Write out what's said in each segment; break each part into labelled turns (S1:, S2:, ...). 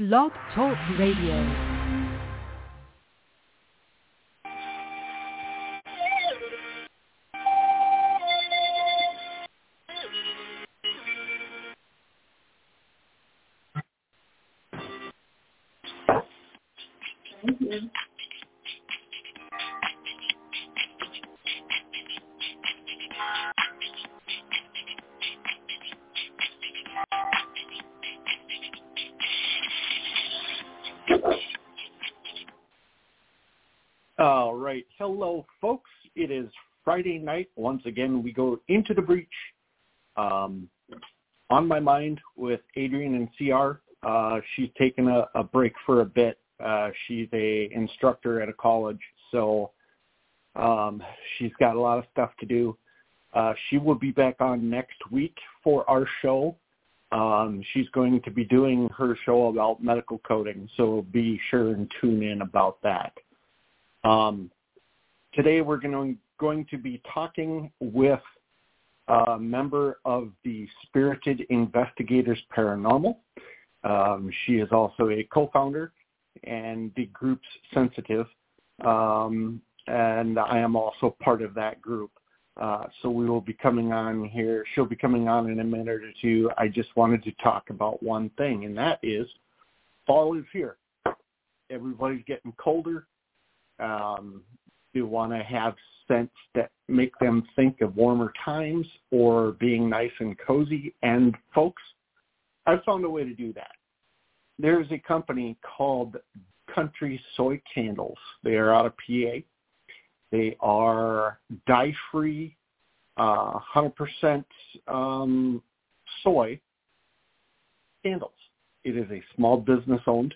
S1: Blog Talk Radio.
S2: Friday night. Once again, we go into the breach. Um, on my mind with Adrienne and CR. Uh, she's taken a, a break for a bit. Uh, she's a instructor at a college, so um, she's got a lot of stuff to do. Uh, she will be back on next week for our show. Um, she's going to be doing her show about medical coding, so be sure and tune in about that. Um, today we're going to, going to be talking with a member of the Spirited Investigators Paranormal. Um, she is also a co-founder and the group's sensitive, um, and I am also part of that group. Uh, so we will be coming on here. She'll be coming on in a minute or two. I just wanted to talk about one thing, and that is fall is here. Everybody's getting colder. Um, do want to have scents that make them think of warmer times or being nice and cozy. And folks, I found a way to do that. There's a company called Country Soy Candles. They are out of PA. They are dye-free, uh, 100% um, soy candles. It is a small business-owned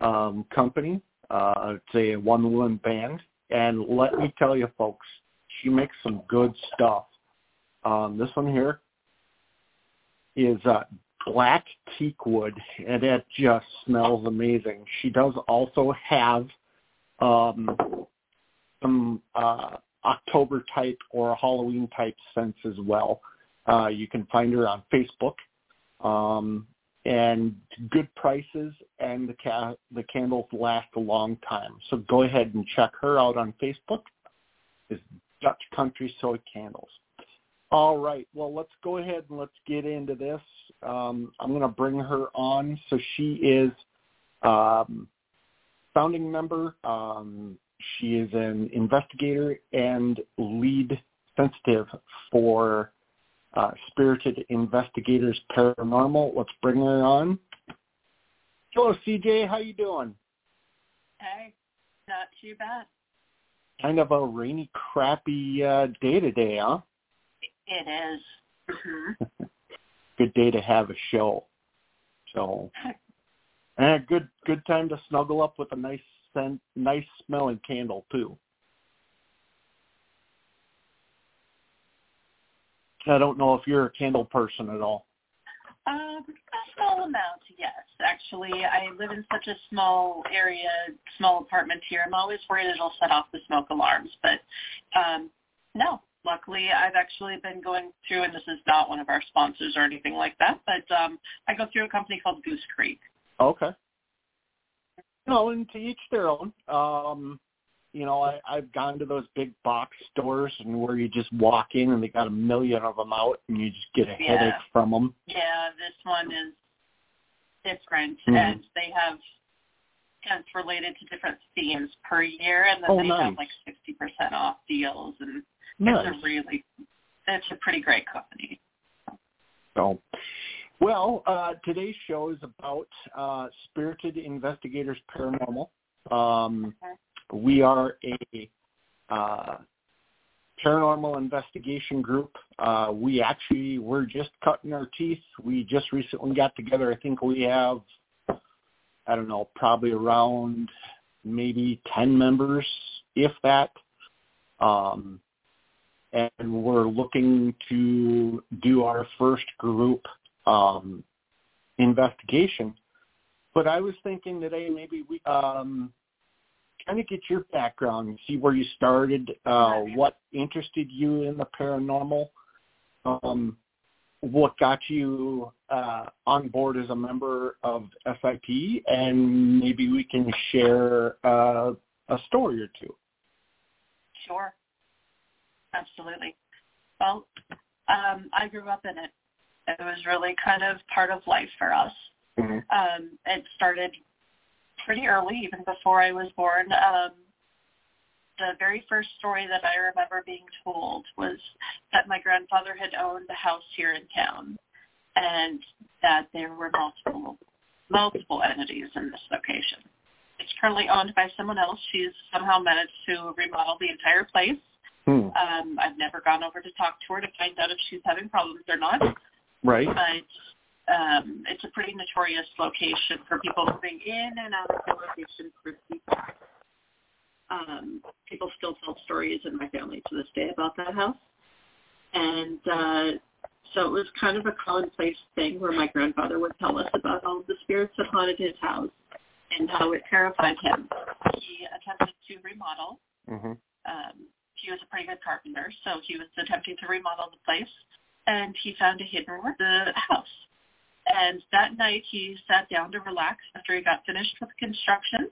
S2: um, company. Uh, it's a one-woman band. And let me tell you, folks, she makes some good stuff. Um, this one here is uh, black teak wood, and it just smells amazing. She does also have um, some uh, October type or Halloween type scents as well. Uh, you can find her on Facebook. Um, and good prices, and the ca- the candles last a long time. So go ahead and check her out on Facebook. Is Dutch Country Soy Candles. All right. Well, let's go ahead and let's get into this. Um, I'm going to bring her on. So she is um, founding member. Um, she is an investigator and lead sensitive for uh, Spirited Investigators Paranormal. Let's bring her on. Hello, CJ. How you doing?
S3: Hey, not too bad.
S2: Kind of a rainy, crappy uh, day today, huh?
S3: It is. Mm-hmm.
S2: good day to have a show. So, and a good good time to snuggle up with a nice scent, nice smelling candle too. I don't know if you're a candle person at all.
S3: Um, a small amount, yes. Actually, I live in such a small area, small apartment here. I'm always worried it'll set off the smoke alarms, but um, no. Luckily, I've actually been going through, and this is not one of our sponsors or anything like that, but um, I go through a company called Goose Creek.
S2: Okay. No, and to each their own. Um, you know, I, I've gone to those big box stores and where you just walk in and they got a million of them out and you just get a
S3: Yeah.
S2: headache from them.
S3: Yeah, this one is different,
S2: Mhm.
S3: and they have scents related to different themes per year, and then
S2: Oh,
S3: they
S2: nice.
S3: have like 60% off deals, and
S2: Nice.
S3: it's a really, it's a pretty great company.
S2: So, well, uh, today's show is about uh, Spirited Investigators Paranormal. Um, we are a uh, paranormal investigation group. Uh, we actually we're just cutting our teeth. We just recently got together. I think we have I don't know, probably around maybe ten members, if that. Um, and we're looking to do our first group um, investigation. But I was thinking today maybe we um, kind of get your background, and see where you started, uh, what interested you in the paranormal. Um, what got you uh, on board as a member of SIP, and maybe we can share uh, a story or two.
S3: Sure. Absolutely. Well, um, I grew up in it. It was really kind of part of life for us.
S2: Mm-hmm.
S3: Um, it started pretty early, even before I was born. Um, the very first story that I remember being told was that my grandfather had owned a house here in town and that there were multiple multiple entities in this location. It's currently owned by someone else. She's somehow managed to remodel the entire place.
S2: Hmm.
S3: Um, I've never gone over to talk to her to find out if she's having problems or not.
S2: Right.
S3: But um, it's a pretty notorious location for people moving in and out of the location for people. Um, people still tell stories in my family to this day about that house. And uh, so it was kind of a commonplace thing where my grandfather would tell us about all the spirits that haunted his house and how it terrified him. He attempted to remodel.
S2: Mm-hmm.
S3: Um, he was a pretty good carpenter, so he was attempting to remodel the place, and he found a hidden room in the house. And that night he sat down to relax after he got finished with construction,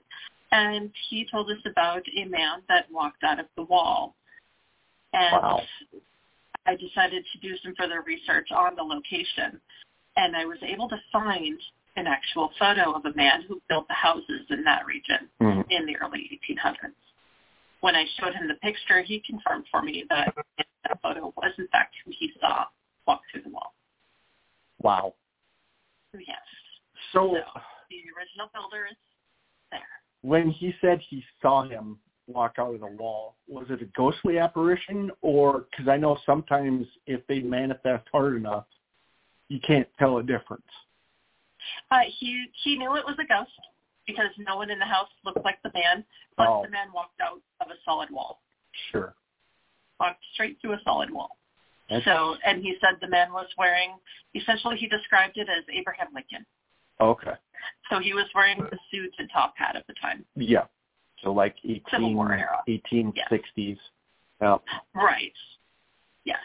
S3: and he told us about a man that walked out of the wall. And
S2: Wow.
S3: I decided to do some further research on the location, and I was able to find an actual photo of a man who built the houses in that region
S2: Mm-hmm.
S3: in the early 1800s. When I showed him the picture, he confirmed for me that that photo was in fact who he saw walk through the wall.
S2: Wow.
S3: Yes,
S2: So
S3: So- the original builder is there.
S2: when he said he saw him walk out of the wall, was it a ghostly apparition, or because I know sometimes if they manifest hard enough, you can't tell a difference.
S3: Uh, he he knew it was a ghost because no one in the house looked like the man. but
S2: Oh.
S3: the man walked out of a solid wall,
S2: Sure.
S3: walked straight through a solid wall.
S2: That's-
S3: So, and he said the man was wearing. Essentially, he described it as Abraham Lincoln.
S2: Okay.
S3: So he was wearing the suit and top hat at the time.
S2: Yeah. So like
S3: Civil
S2: 18,
S3: War era.
S2: 1860s. Yeah.
S3: Right. Yes.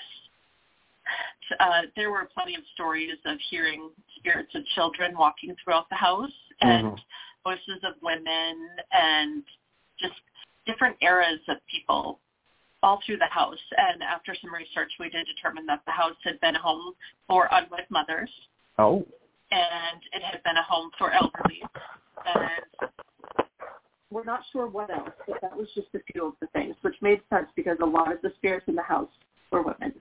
S3: Uh, there were plenty of stories of hearing spirits of children walking throughout the house and
S2: Mhm.
S3: voices of women and just different eras of people all through the house. And after some research, we did determine that the house had been a home for unwed mothers
S2: Oh.
S3: and it had been a home for elderly. And we're not sure what else, but that was just a few of the things, which made sense because a lot of the spirits in the house were women.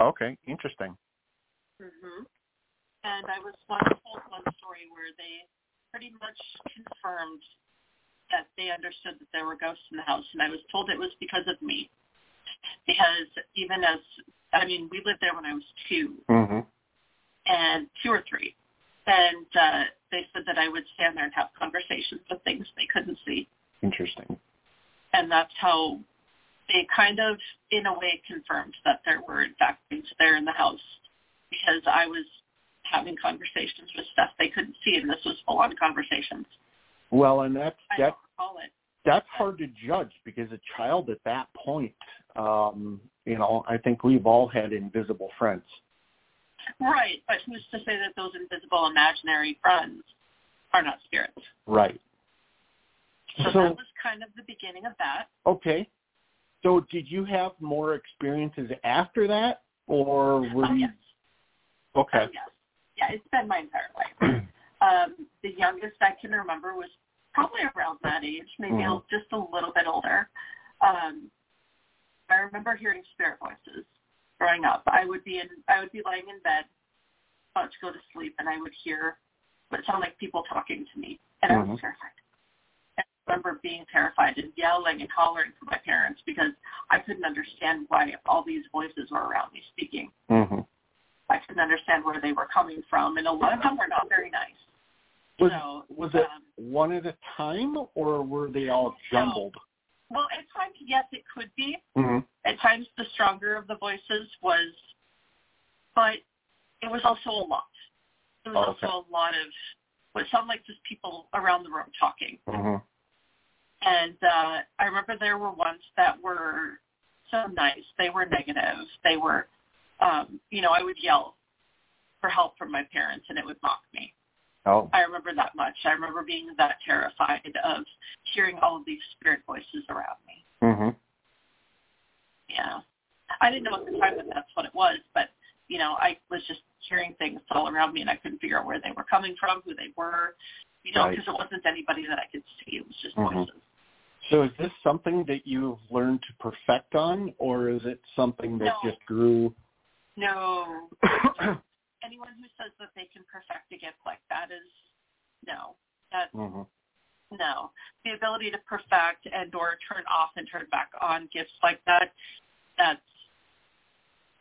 S2: Okay. Interesting.
S3: Mm-hmm. And I was once told one story where they pretty much confirmed that they understood that there were ghosts in the house, and I was told it was because of me. Because even as, I mean, we lived there when I was two,
S2: Mm-hmm.
S3: and two or three, and uh, they said that I would stand there and have conversations with things they couldn't see,
S2: Interesting.
S3: and that's how they kind of, in a way, confirmed that there were in fact things there in the house, because I was having conversations with stuff they couldn't see, and this was full-on conversations.
S2: Well, and that's that
S3: don't recall it.
S2: that's hard to judge because a child at that point, um, you know, I think we've all had invisible friends.
S3: Right, but who's to say that those invisible imaginary friends are not spirits?
S2: Right.
S3: So,
S2: So
S3: that was kind of the beginning of that.
S2: okay. So did you have more experiences after that, or were
S3: Oh,
S2: you
S3: yes.
S2: okay?
S3: Oh, yes. Yeah, it's been my entire life. um, the youngest I can remember was probably around that age, maybe
S2: Mhm.
S3: just a little bit older. Um, I remember hearing spirit voices growing up. I would be in, I would be lying in bed, about to go to sleep, and I would hear what sounded like people talking to me, and I
S2: Mhm.
S3: was terrified. And I remember being terrified and yelling and hollering for my parents because I couldn't understand why all these voices were around me speaking.
S2: hmm
S3: I couldn't understand where they were coming from, and a lot of them were not very nice.
S2: Was
S3: so,
S2: was it
S3: um,
S2: one at a time, or were they all jumbled?
S3: well, at times, yes, it could be.
S2: hmm
S3: At times, the stronger of the voices was, but it was also a lot. It was
S2: Oh, okay.
S3: also a lot of what sounded like just people around the room talking.
S2: hmm
S3: And uh, I remember there were ones that were so nice. They were negative. They were um, you know, I would yell for help from my parents and it would mock me.
S2: Oh.
S3: I remember that much. I remember being that terrified of hearing all of these spirit voices around me.
S2: Mhm.
S3: Yeah. I didn't know at the time that that's what it was, but you know, I was just hearing things all around me and I couldn't figure out where they were coming from, who they were, you know,
S2: Right.
S3: because it wasn't anybody that I could see. It was just
S2: Mhm.
S3: voices.
S2: So is this something that you've learned to perfect on, or is it something that
S3: No.
S2: just grew?
S3: No. Anyone who says that they can perfect a gift like that is no. That
S2: mhm.
S3: no. The ability to perfect and or turn off and turn back on gifts like that, that's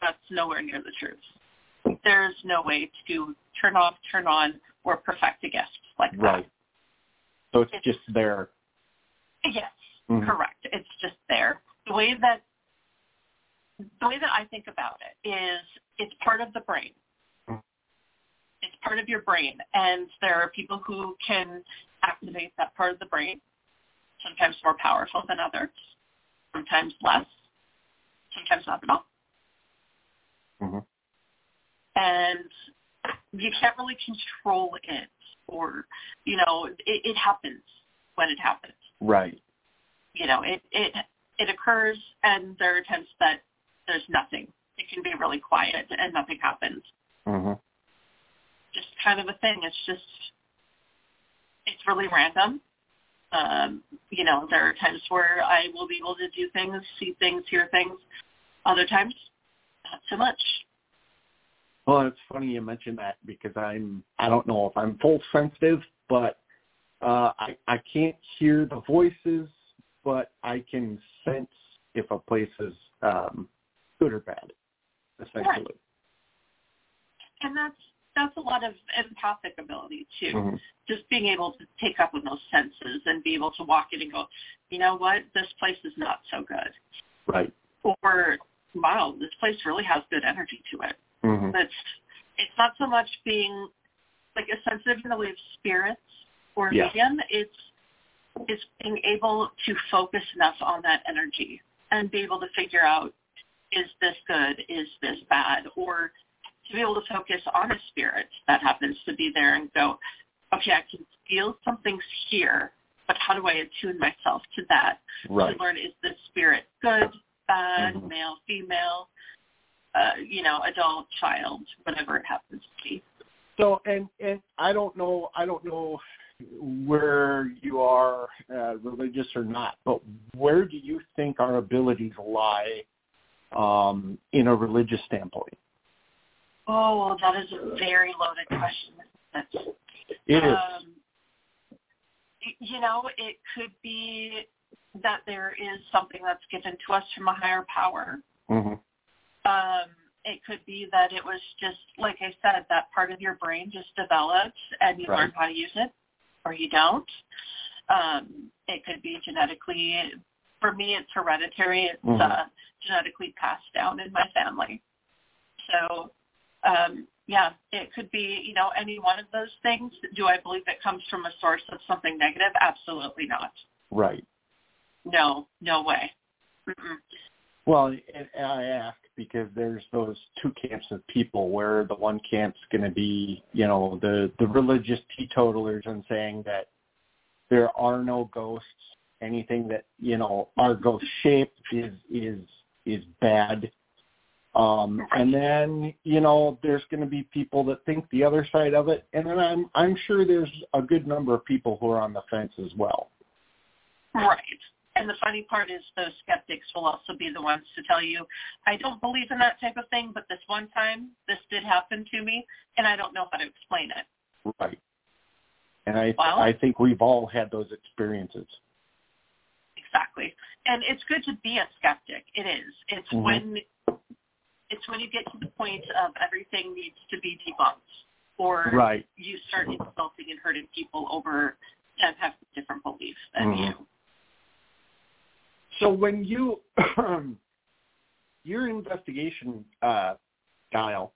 S3: that's nowhere near the truth. There's no way to turn off, turn on, or perfect a gift like that.
S2: Right. So it's
S3: It's-
S2: just there.
S3: Yes,
S2: Mhm.
S3: correct. It's just there. The way that the way that I think about it is it's part of the brain. It's part of your brain, and there are people who can activate that part of the brain. Sometimes more powerful than others. Sometimes less. Sometimes not at all.
S2: Mhm.
S3: And you can't really control it, or you know, it, it happens when it happens
S2: Right.
S3: you know, it it it occurs, and there are times that there's nothing. It can be really quiet and nothing happens.
S2: Mhm.
S3: Just kind of a thing. It's just it's really random. Um, you know, there are times where I will be able to do things, see things, hear things. Other times, not so much.
S2: Well, it's funny you mentioned that because I'm I don't know if I'm full sensitive, but uh I I can't hear the voices, but I can sense if a place is um good or bad, essentially.
S3: And that's that's a lot of empathic ability too.
S2: Mhm.
S3: Just being able to take up on those senses and be able to walk in and go, you know what, this place is not so good.
S2: Right.
S3: or wow, this place really has good energy to it.
S2: Mhm.
S3: It's it's not so much being like a sensitive in the way of spirits or
S2: Yeah.
S3: medium. It's it's being able to focus enough on that energy and be able to figure out is this good, is this bad, or to be able to focus on a spirit that happens to be there and go, okay, I can feel something's here, but how do I attune myself to that?
S2: Right.
S3: to learn is this spirit good, bad,
S2: Mhm.
S3: male, female, uh, you know, adult, child, whatever it happens to be.
S2: So and and I don't know I don't know where you are uh, religious or not, but where do you think our abilities lie um, in a religious standpoint?
S3: Oh, that is a very loaded question. That's,
S2: It is.
S3: um, you know, it could be that there is something that's given to us from a higher power.
S2: hmm
S3: Um, it could be that it was just, like I said, that part of your brain just developed and you
S2: Right.
S3: learn how to use it or you don't. Um, it could be genetically, for me it's hereditary. It's
S2: Mhm.
S3: uh, genetically passed down in my family. So, um, yeah, it could be, you know, any one of those things. Do I believe it comes from a source of something negative? Absolutely not.
S2: Right.
S3: No, no way. Mm-mm.
S2: Well, and, I ask because there's those two camps of people where the one camp's going to be, you know, the the religious teetotalers and saying that there are no ghosts. Anything that you know are ghost shaped is is is bad. Um, and then you know there's going to be people that think the other side of it, and then I'm I'm sure there's a good number of people who are on the fence as well.
S3: Right. And the funny part is those skeptics will also be the ones to tell you, I don't believe in that type of thing, but this one time this did happen to me and I don't know how to explain it.
S2: Right. And I
S3: Well-
S2: I think we've all had those experiences.
S3: Exactly. And it's good to be a skeptic. It is. It's
S2: Mhm.
S3: when it's when you get to the point of everything needs to be debunked or
S2: Right.
S3: you start insulting and hurting people over that have different beliefs than
S2: Mhm.
S3: you.
S2: So when you your investigation uh Dial,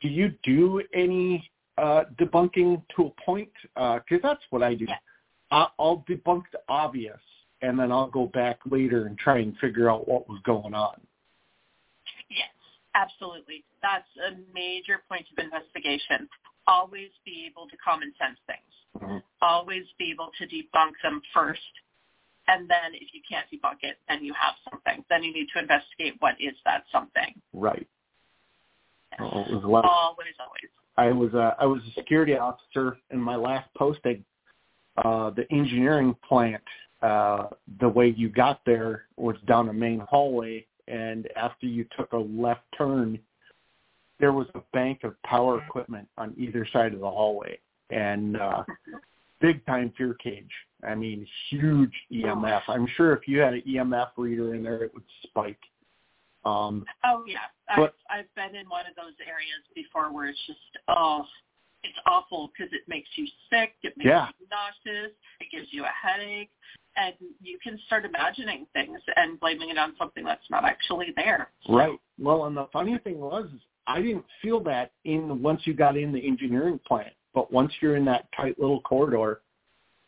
S2: do you do any uh debunking to a point? Because that's what I do.
S3: Yeah.
S2: I, I'll debunk the obvious, and then I'll go back later and try and figure out what was going on.
S3: Absolutely. That's a major point of investigation. Always be able to common sense things.
S2: Mhm.
S3: Always be able to debunk them first. And then if you can't debunk it, then you have something. Then you need to investigate what is that something.
S2: Right. Oh, it was.
S3: Always, always.
S2: I was a I was a security officer in my last posting. Uh, the engineering plant, uh, the way you got there was down a main hallway, and after you took a left turn, there was a bank of power equipment on either side of the hallway, and uh, big time fear cage. I mean, huge EMF. I'm sure if you had an EMF reader in there, it would spike. Um,
S3: Oh yeah,
S2: But-
S3: I've I've been in one of those areas before where it's just oh, it's awful because it makes you sick, it makes
S2: Yeah.
S3: you nauseous, it gives you a headache, and you can start imagining things and blaming it on something that's not actually there.
S2: Right. Well, and the funny thing was, I didn't feel that in once you got in the engineering plant, but once you're in that tight little corridor,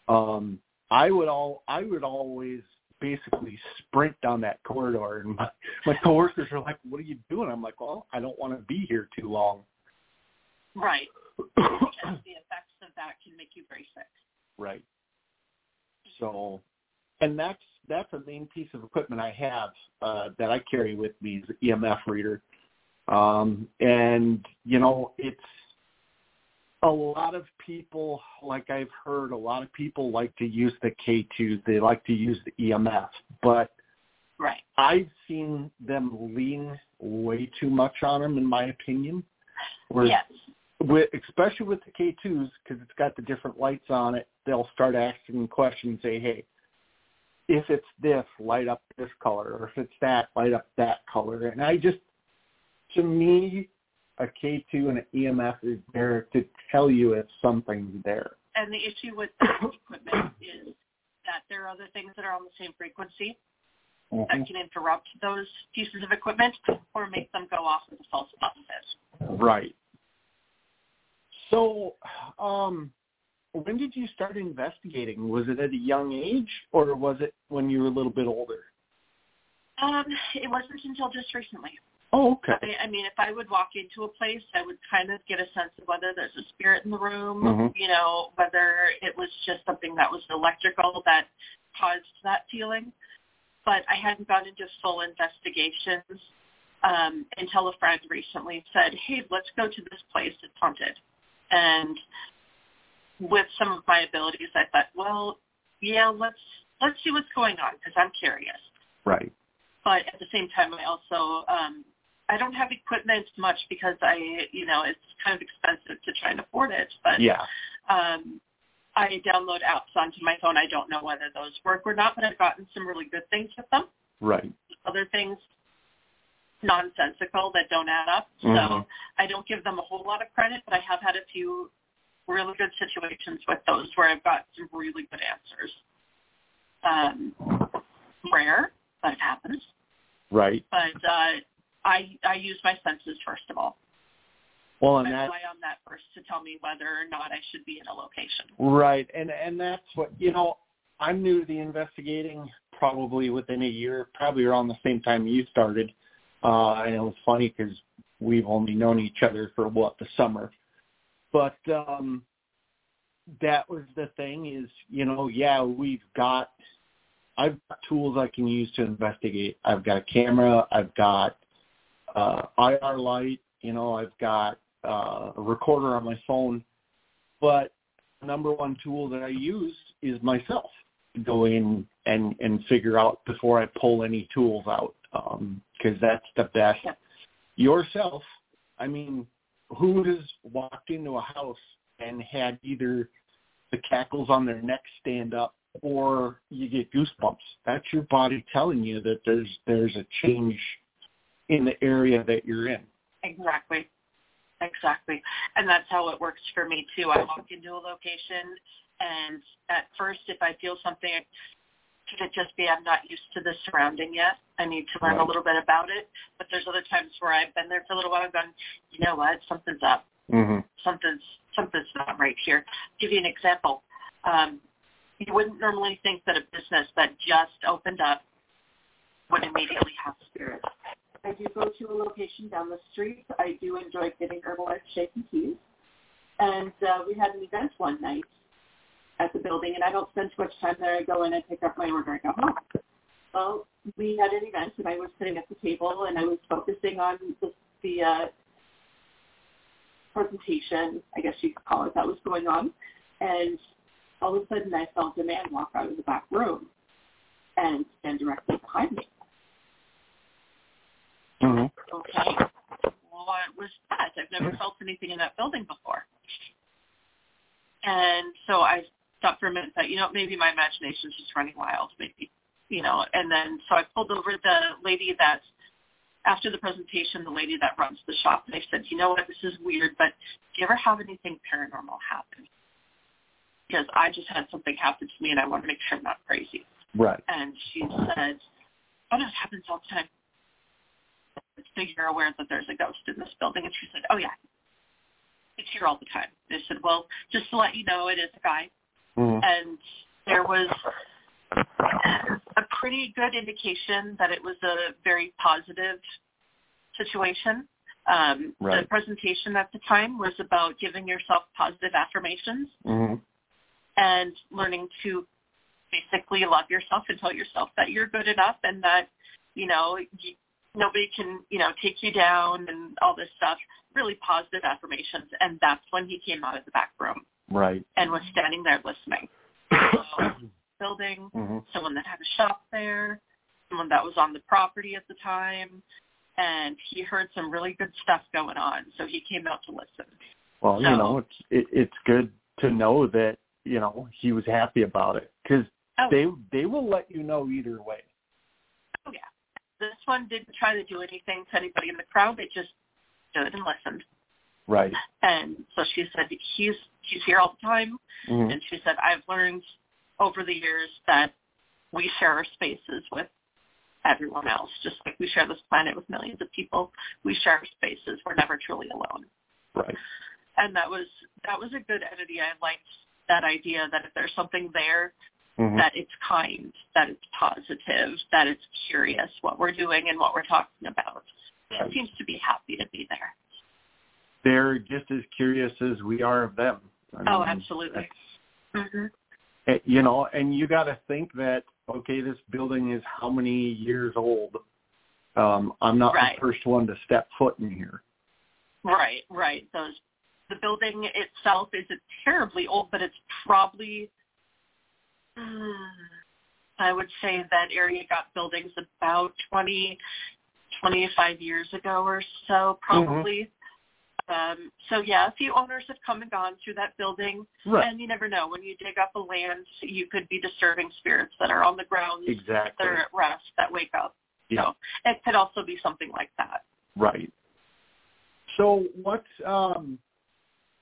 S2: um, I would all I would always basically sprint down that corridor, and my my coworkers are like, "What are you doing?" I'm like, "Well, I don't want to be here too long."
S3: Right, because the effects of that can make you very sick.
S2: right. So, and that's that's a main piece of equipment I have uh, that I carry with me is the EMF reader, um, and you know it's a lot of people, like I've heard, a lot of people like to use the K2s. They like to use the EMF, but
S3: Right.
S2: I've seen them lean way too much on them, in my opinion. Whereas
S3: Yes.
S2: with especially with the K2s because it's got the different lights on it, they'll start asking questions. Say, hey, if it's this, light up this color, or if it's that, light up that color. And I just, to me, a K2 and an EMF is there to tell you if something's there.
S3: And the issue with equipment is that there are other things that are on the same frequency
S2: Mm-hmm.
S3: that can interrupt those pieces of equipment or make them go off with a false positive.
S2: Right. So, um, when did you start investigating? Was it at a young age, or was it when you were a little bit older?
S3: Um, it wasn't until just recently.
S2: Oh, okay.
S3: I, I mean, if I would walk into a place, I would kind of get a sense of whether there's a spirit in the room,
S2: Mhm.
S3: you know, whether it was just something that was electrical that caused that feeling. But I hadn't gone into full investigations um, until a friend recently said, hey, let's go to this place. It's haunted. And with some of my abilities, I thought, well, yeah, let's let's see what's going on because I'm curious
S2: Right.
S3: but at the same time I also um I don't have equipment much because I you know it's kind of expensive to try and afford it but
S2: Yeah.
S3: um I download apps onto my phone I don't know whether those work or not but I've gotten some really good things with them
S2: Right.
S3: other things nonsensical that don't add up so
S2: Mhm.
S3: I don't give them a whole lot of credit but I have had a few really good situations with those where I've got some really good answers um rare but it happens
S2: Right.
S3: but uh, I I use my senses first of all.
S2: Well,
S3: I
S2: and that
S3: rely on that first to tell me whether or not I should be in a location.
S2: right, and and that's what you know. I'm new to the investigating, probably within a year, probably around the same time you started. Uh, and it was funny because we've only known each other for what the summer, but um, that was the thing. Is you know, yeah, we've got. I've got tools I can use to investigate. I've got a camera. I've got uh, IR light. You know, I've got uh, a recorder on my phone. But the number one tool that I use is myself to go in and, and figure out before I pull any tools out because that's the best. Yourself, I mean, who has walked into a house and had either the cackles on their neck stand up or you get goosebumps? That's your body telling you that there's there's a change in the area that you're in.
S3: Exactly. Exactly. And that's how it works for me too. I walk into a location and at first if I feel something could it just be I'm not used to the surrounding yet? I need to learn
S2: Right.
S3: a little bit about it. But there's other times where I've been there for a little while and gone, you know what, something's up.
S2: Mm-hmm.
S3: Something's something's not right here. give you an example. Um, you wouldn't normally think that a business that just opened up would immediately have spirits. I do go to a location down the street. I do enjoy getting Herbalife shake and teas. And uh, we had an event one night at the building, and I don't spend too much time there. I go in and pick up my order and go home. Well, we had an event, and I was sitting at the table, and I was focusing on the, the uh, presentation, I guess you could call it, that was going on. And all of a sudden, I felt a man walk out of the back room and stand directly behind me.
S2: Mm-hmm.
S3: Okay. What was that? I've never felt anything in that building before. And so I stopped for a minute thought, you know, maybe my imagination's just running wild, maybe, you know. And then so I pulled over the lady that, after the presentation, the lady that runs the shop, and I said, you know what, this is weird, but do you ever have anything paranormal happen? Because I just had something happen to me, and I want to make sure I'm not crazy.
S2: Right.
S3: And she said, oh, no, it happens all the time. So you're aware that there's a ghost in this building? And she said, oh, yeah. It's here all the time. I said, well, just to let you know, it is a guy.
S2: Mm-hmm.
S3: And there was a pretty good indication that it was a very positive situation. Um,
S2: Right.
S3: The presentation at the time was about giving yourself positive affirmations
S2: Mm-hmm.
S3: and learning to basically love yourself and tell yourself that you're good enough and that you know you, nobody can you know take you down and all this stuff really positive affirmations and that's when he came out of the back room
S2: Right.
S3: and was standing there listening so, building
S2: mm-hmm.
S3: someone that had a shop there someone that was on the property at the time and he heard some really good stuff going on so he came out to listen
S2: Well, you know, it's it, it's good to know that you know he was happy about it because
S3: oh
S2: they they will let you know either way.
S3: Oh yeah. This one didn't try to do anything to anybody in the crowd. It just stood and listened.
S2: Right.
S3: And so she said he's he's here all the time.
S2: Mm-hmm.
S3: And she said I've learned over the years that we share our spaces with everyone else, just like we share this planet with millions of people. We share our spaces. We're never truly alone.
S2: Right.
S3: And that was that was a good entity. I liked that idea that if there's something there
S2: Mm-hmm.
S3: that it's kind, that it's positive, that it's curious what we're doing and what we're talking about.
S2: Right.
S3: It seems to be happy to be there.
S2: They're just as curious as we are of them. I
S3: Oh,
S2: mean,
S3: absolutely. hmm
S2: eh, You know, and you got to think that okay, this building is how many years old? Um, I'm not
S3: Right.
S2: the first one to step foot in here.
S3: Right, right. Those the building itself isn't terribly old, but it's probably mm, I would say that area got buildings about twenty, twenty-five years ago or so, probably. Um, so yeah, a few owners have come and gone through that building.
S2: Right.
S3: And you never know. When you dig up a land, you could be disturbing spirits that are on the ground
S2: exactly.
S3: that are at rest that wake up.
S2: Yeah.
S3: So it could also be something like that.
S2: Right. So what um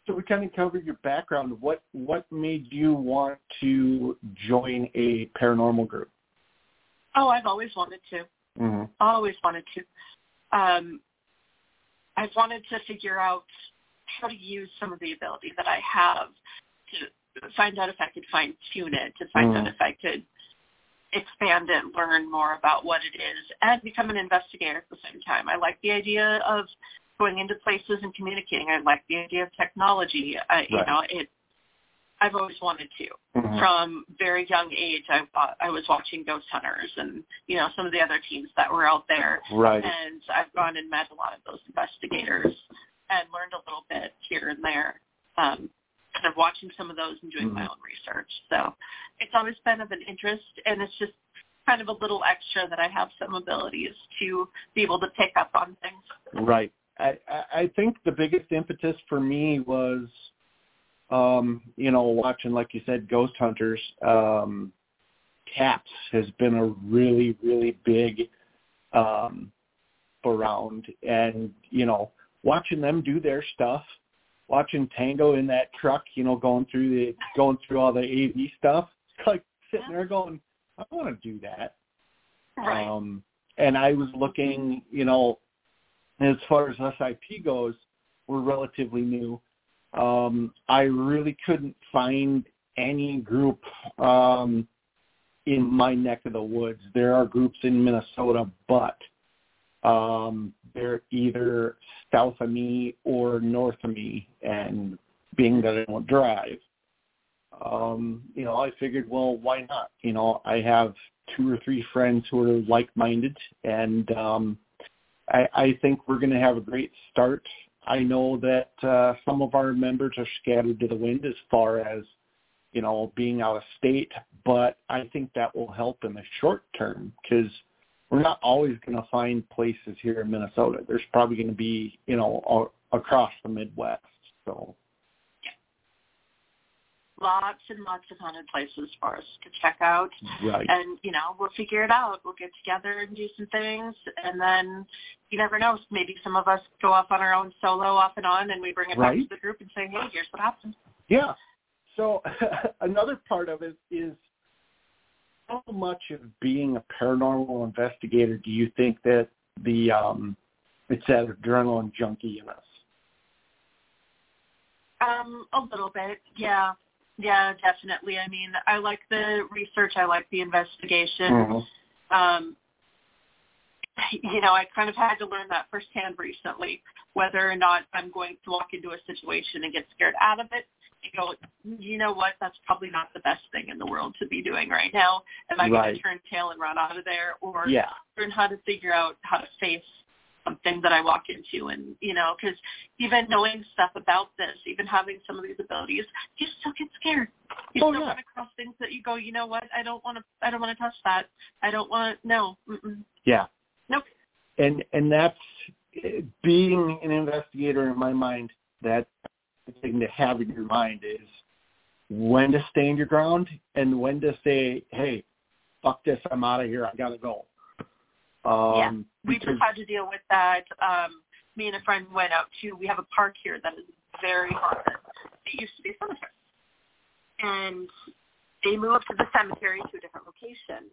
S2: so we kind of covered your background. What what made you want to join a paranormal group?
S3: Oh, I've always wanted to.
S2: Mm-hmm.
S3: Always wanted to. Um, I've wanted to figure out how to use some of the ability that I have to find out if I could fine tune it, to find out
S2: Mhm.
S3: if I could expand it, learn more about what it is, and become an investigator at the same time. I like the idea of going into places and communicating. I like the idea of technology. I, You know, it. I've always wanted to.
S2: Mhm.
S3: From very young age, I wa- I was watching Ghost Hunters and you know some of the other teams that were out there,
S2: Right.
S3: and I've gone and met a lot of those investigators and learned a little bit here and there. Um, kind of watching some of those and doing my
S2: Mhm.
S3: own research. So it's always been of an interest, and it's just kind of a little extra that I have some abilities to be able to pick up on things.
S2: Right. I, I I think the biggest impetus for me was um, you know, watching like you said, Ghost Hunters, um TAPS has been a really, really big um around and, you know, watching them do their stuff, watching Tango in that truck, you know, going through the going through all the AV stuff, it's like sitting there going, I want to do that.
S3: Right.
S2: Um, and I was looking, you know, as far as SIP goes, we're relatively new. Um, I really couldn't find any group um, in my neck of the woods. There are groups in Minnesota, but um, they're either south of me or north of me, and being that I don't drive, um, you know, I figured, well, why not? You know, I have two or three friends who are like-minded, and um, I, I think we're going to have a great start. I know that uh, some of our members are scattered to the wind as far as, you know, being out of state, but I think that will help in the short term because we're not always going to find places here in Minnesota. There's probably going to be, you know, across the Midwest. So
S3: lots and lots of haunted places for us to check out.
S2: Right.
S3: And, you know, we'll figure it out. We'll get together and do some things. And then you never know. Maybe some of us go off on our own solo off and on and we bring it
S2: right.
S3: back to the group and say, hey, here's what happened.
S2: Yeah. So another part of it is how much of being a paranormal investigator do you think that the um it's that adrenaline junkie in us?
S3: Um, a little bit, yeah. Yeah, definitely. I mean, I like the research. I like the investigation.
S2: Mm-hmm.
S3: Um, you know, I kind of had to learn that firsthand recently, whether or not I'm going to walk into a situation and get scared out of it and go, you know what, that's probably not the best thing in the world to be doing right now. Am I
S2: right.
S3: going to turn tail and run out of there or
S2: yeah.
S3: learn how to figure out how to face something that I walk into and, you know, because even knowing stuff about this, even having some of these abilities, you still get scared. You
S2: oh,
S3: still
S2: yeah.
S3: run across things that you go, you know what, I don't want to, I don't want to touch that. I don't want to, no. Mm-mm.
S2: Yeah.
S3: Nope.
S2: And, and that's eh, being an investigator in my mind, that thing to have in your mind is when to stand your ground and when to say, hey, fuck this, I'm out of here, I got to go. Um,
S3: yeah, we just had to deal with that. Um, me and a friend went out to. We have a park here that is very haunted. It used to be a cemetery, and they moved to the cemetery to a different location.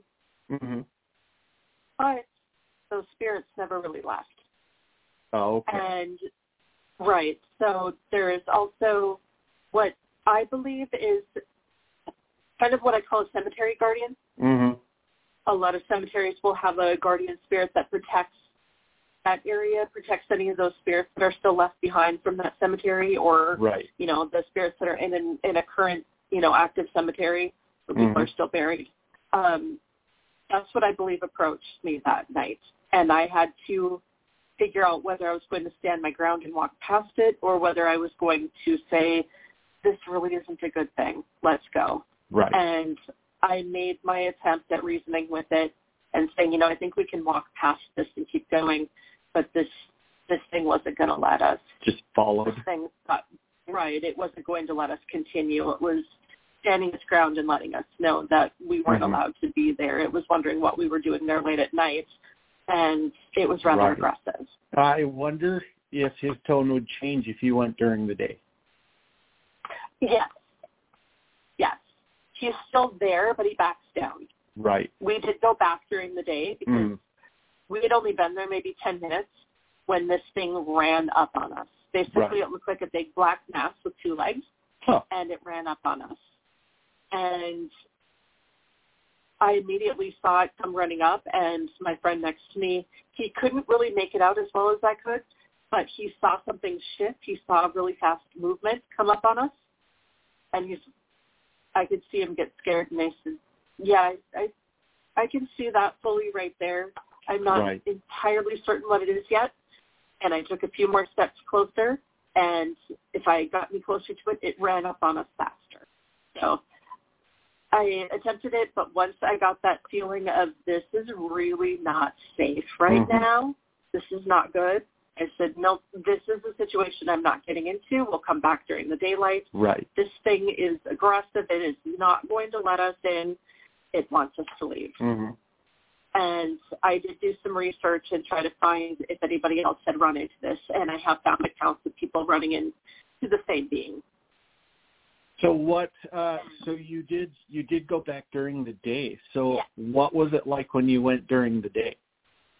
S2: Mm-hmm.
S3: But those spirits never really left.
S2: Oh, okay.
S3: And right, so there is also what I believe is kind of what I call a cemetery guardian.
S2: Mm-hmm
S3: a lot of cemeteries will have a guardian spirit that protects that area, protects any of those spirits that are still left behind from that cemetery or,
S2: right.
S3: you know, the spirits that are in an, in a current, you know, active cemetery where people
S2: mm-hmm.
S3: are still buried. Um, that's what I believe approached me that night. And I had to figure out whether I was going to stand my ground and walk past it or whether I was going to say, this really isn't a good thing. Let's go.
S2: Right.
S3: And I made my attempt at reasoning with it and saying, you know, I think we can walk past this and keep going, but this this thing wasn't going to let us.
S2: Just follow.
S3: This thing, got, right? It wasn't going to let us continue. It was standing its ground and letting us know that we weren't
S2: mm-hmm.
S3: allowed to be there. It was wondering what we were doing there late at night, and it was rather
S2: right.
S3: aggressive.
S2: I wonder if his tone would change if you went during the day.
S3: Yes. Yes he's still there, but he backs down.
S2: Right.
S3: We did go back during the day because
S2: mm.
S3: we had only been there maybe 10 minutes when this thing ran up on us. Basically,
S2: right.
S3: it looked like a big black mass with two legs,
S2: huh.
S3: and it ran up on us. And I immediately saw it come running up, and my friend next to me, he couldn't really make it out as well as I could, but he saw something shift. He saw a really fast movement come up on us, and he's I could see him get scared, and I said, "Yeah, I, I, I can see that fully right there. I'm not
S2: right.
S3: entirely certain what it is yet." And I took a few more steps closer, and if I got any closer to it, it ran up on us faster. So I attempted it, but once I got that feeling of this is really not safe right
S2: mm-hmm.
S3: now, this is not good, I said, no, this is a situation I'm not getting into. We'll come back during the daylight.
S2: Right.
S3: This thing is aggressive. It is not going to let us in. It wants us to leave.
S2: Mm-hmm.
S3: And I did do some research and try to find if anybody else had run into this, and I have found accounts of people running into the same being.
S2: So what? Uh, so you did you did go back during the day. So
S3: yeah.
S2: what was it like when you went during the day?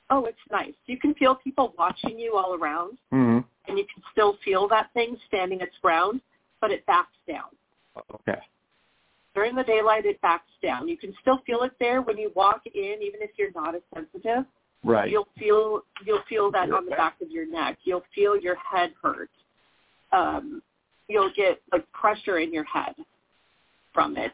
S3: Oh, it's nice. You can feel people watching you all around,
S2: mm-hmm.
S3: and you can still feel that thing standing its ground, but it backs down.
S2: Okay.
S3: During the daylight, it backs down. You can still feel it there when you walk in, even if you're not as sensitive.
S2: Right.
S3: You'll feel you'll feel that on the back of your neck. You'll feel your head hurt. Um, you'll get like pressure in your head from it.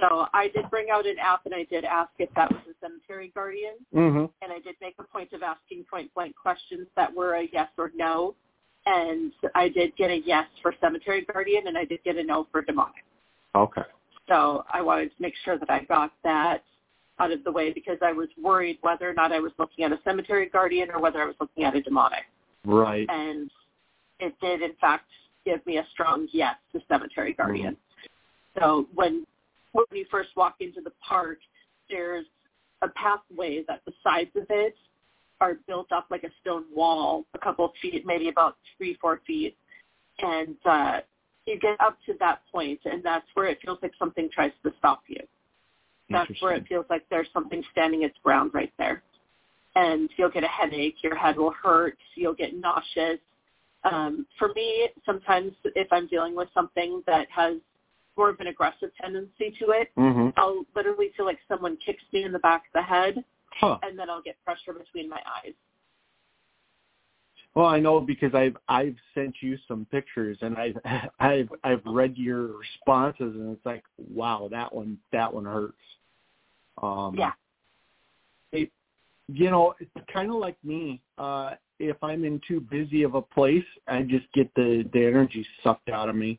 S3: So I did bring out an app and I did ask if that was a cemetery guardian.
S2: Mhm.
S3: And I did make a point of asking point blank questions that were a yes or no. And I did get a yes for cemetery guardian and I did get a no for demonic.
S2: Okay.
S3: So I wanted to make sure that I got that out of the way because I was worried whether or not I was looking at a cemetery guardian or whether I was looking at a demonic.
S2: Right.
S3: And it did in fact give me a strong yes to cemetery guardian. So when when you first walk into the park, there's a pathway that the sides of it are built up like a stone wall, a couple of feet, maybe about three, four feet. And uh, you get up to that point, and that's where it feels like something tries to stop you. That's where it feels like there's something standing its ground right there. And you'll get a headache, your head will hurt, you'll get nauseous. Um, for me, sometimes if I'm dealing with something that has more of an aggressive tendency to it,
S2: Mhm.
S3: I'll literally feel like someone kicks me in the back of the head,
S2: Huh.
S3: and then I'll get pressure between my eyes.
S2: Well, I know because I've I've sent you some pictures and I've I've I've read your responses and it's like, wow, that one that one hurts. Um
S3: Yeah.
S2: It, you know, it's kind of like me. Uh if I'm in too busy of a place, I just get the the energy sucked out of me.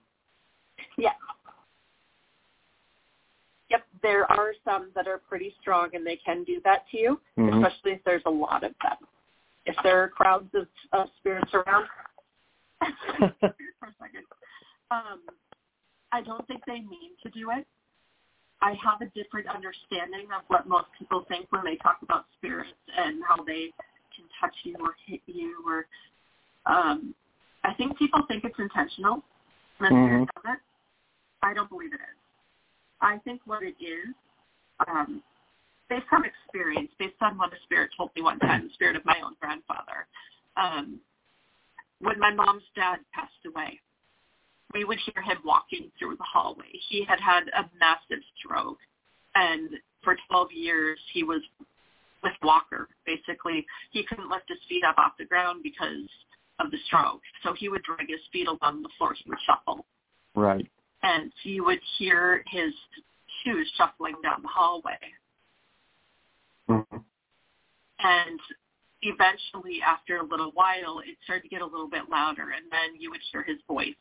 S3: Yeah. There are some that are pretty strong and they can do that to you,
S2: Mhm.
S3: especially if there's a lot of them. If there are crowds of, of spirits around, for a second. Um, I don't think they mean to do it. I have a different understanding of what most people think when they talk about spirits and how they can touch you or hit you or um I think people think it's intentional when a spirit
S2: Mhm.
S3: does it. I don't believe it is. I think what it is, um, based on experience, based on what a spirit told me one time, the spirit of my own grandfather, um, when my mom's dad passed away, we would hear him walking through the hallway. He had had a massive stroke, and for 12 years he was with walker. Basically, he couldn't lift his feet up off the ground because of the stroke. So he would drag his feet along the floor. He would shuffle,
S2: Right.
S3: And you would hear his shoes shuffling down the hallway.
S2: Mhm.
S3: And eventually, after a little while, it started to get a little bit louder, and then you would hear his voice.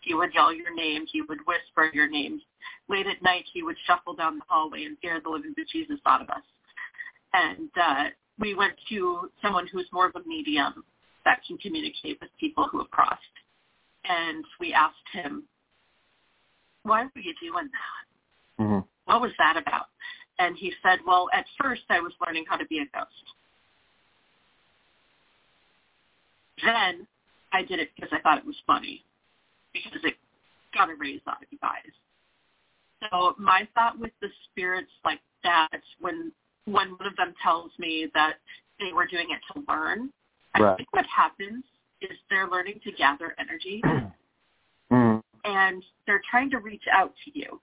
S3: He would yell your name. He would whisper your name. Late at night, he would shuffle down the hallway and scare the living bejesus out of us. And uh, we went to someone who's more of a medium that can communicate with people who have crossed. And we asked him, why were you doing that?
S2: Mhm.
S3: what was that about? And he said, well, at first I was learning how to be a ghost. Then I did it because I thought it was funny, because it got a raise out of you guys. So my thought with the spirits like that, when when one of them tells me that they were doing it to learn, I
S2: Right.
S3: think what happens is they're learning to gather energy. and they're trying to reach out to you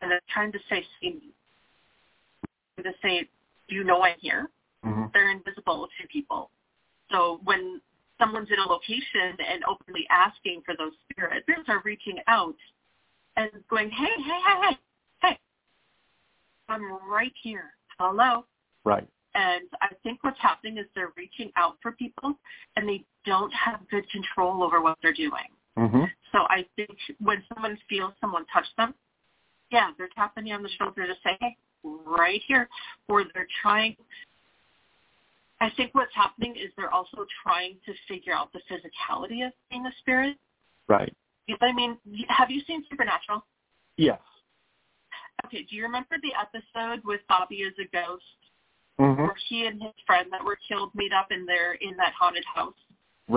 S3: and they're trying to say see me to say do you know i'm here
S2: Mhm.
S3: they're invisible to people so when someone's in a location and openly asking for those spirits spirits are reaching out and going hey hey hey hey hey i'm right here hello
S2: Right.
S3: and I think what's happening is they're reaching out for people and they don't have good control over what they're doing.
S2: Mhm.
S3: So I think when someone feels someone touch them, yeah, they're tapping you on the shoulder to say, hey, right here. Or they're trying, I think what's happening is they're also trying to figure out the physicality of being a spirit.
S2: Right.
S3: I mean, have you seen Supernatural?
S2: Yes.
S3: Okay, do you remember the episode with Bobby as a ghost
S2: Mhm.
S3: where he and his friend that were killed meet up in their in that haunted house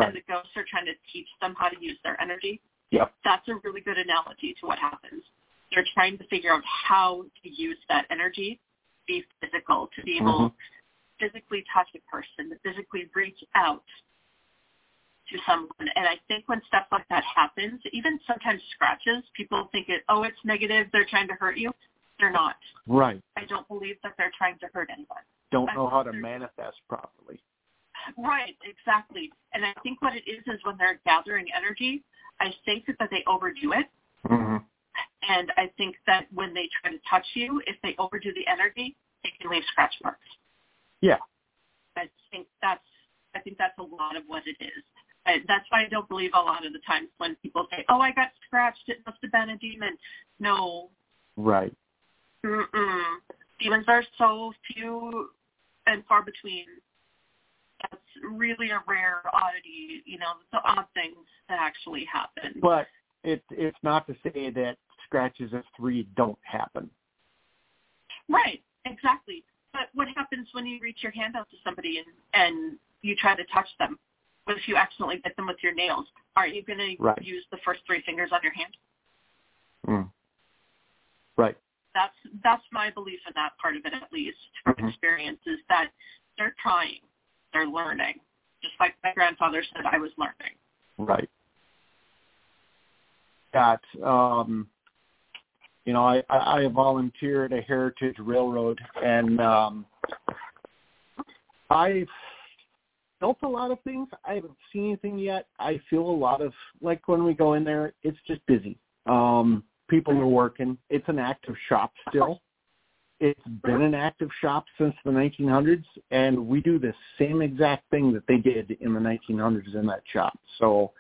S3: and the ghosts are trying to teach them how to use their energy?
S2: Yep.
S3: That's a really good analogy to what happens. They're trying to figure out how to use that energy, be physical, to be able
S2: Mhm.
S3: to physically touch a person, to physically reach out to someone. And I think when stuff like that happens, even sometimes scratches, people think it, oh, it's negative, they're trying to hurt you. They're not.
S2: Right.
S3: I don't believe that they're trying to hurt anyone.
S2: Don't
S3: I
S2: know how to manifest properly.
S3: Right, exactly. And I think what it is is when they're gathering energy, I think that they overdo it.
S2: hmm
S3: And I think that when they try to touch you, if they overdo the energy, it can leave scratch marks.
S2: Yeah.
S3: I think that's I think that's a lot of what it is. I, that's why I don't believe a lot of the times when people say, "Oh, I got scratched. It must have been a demon." No,
S2: Right.
S3: Mm-mm. demons are so few and far between. Really a rare oddity. You know, the odd things that actually happen.
S2: But it it's not to say that scratches of three don't happen.
S3: Right, exactly. But what happens when you reach your hand out to somebody and, and you try to touch them? What if you accidentally bit them with your nails? Aren't you going to use the first three fingers on your hand?
S2: Mm. Right.
S3: That's that's my belief in that part of it, at least from
S2: Mhm.
S3: experience, is that they're trying, they're learning. Just like my grandfather said, I was learning.
S2: Right. Got um you know, I, I volunteer at a heritage railroad and um I've felt a lot of things. I haven't seen anything yet. I feel a lot of like when we go in there, it's just busy. Um people are working. It's an active shop still. It's been an active shop since the 1900s, and we do the same exact thing that they did in the 1900s in that shop. So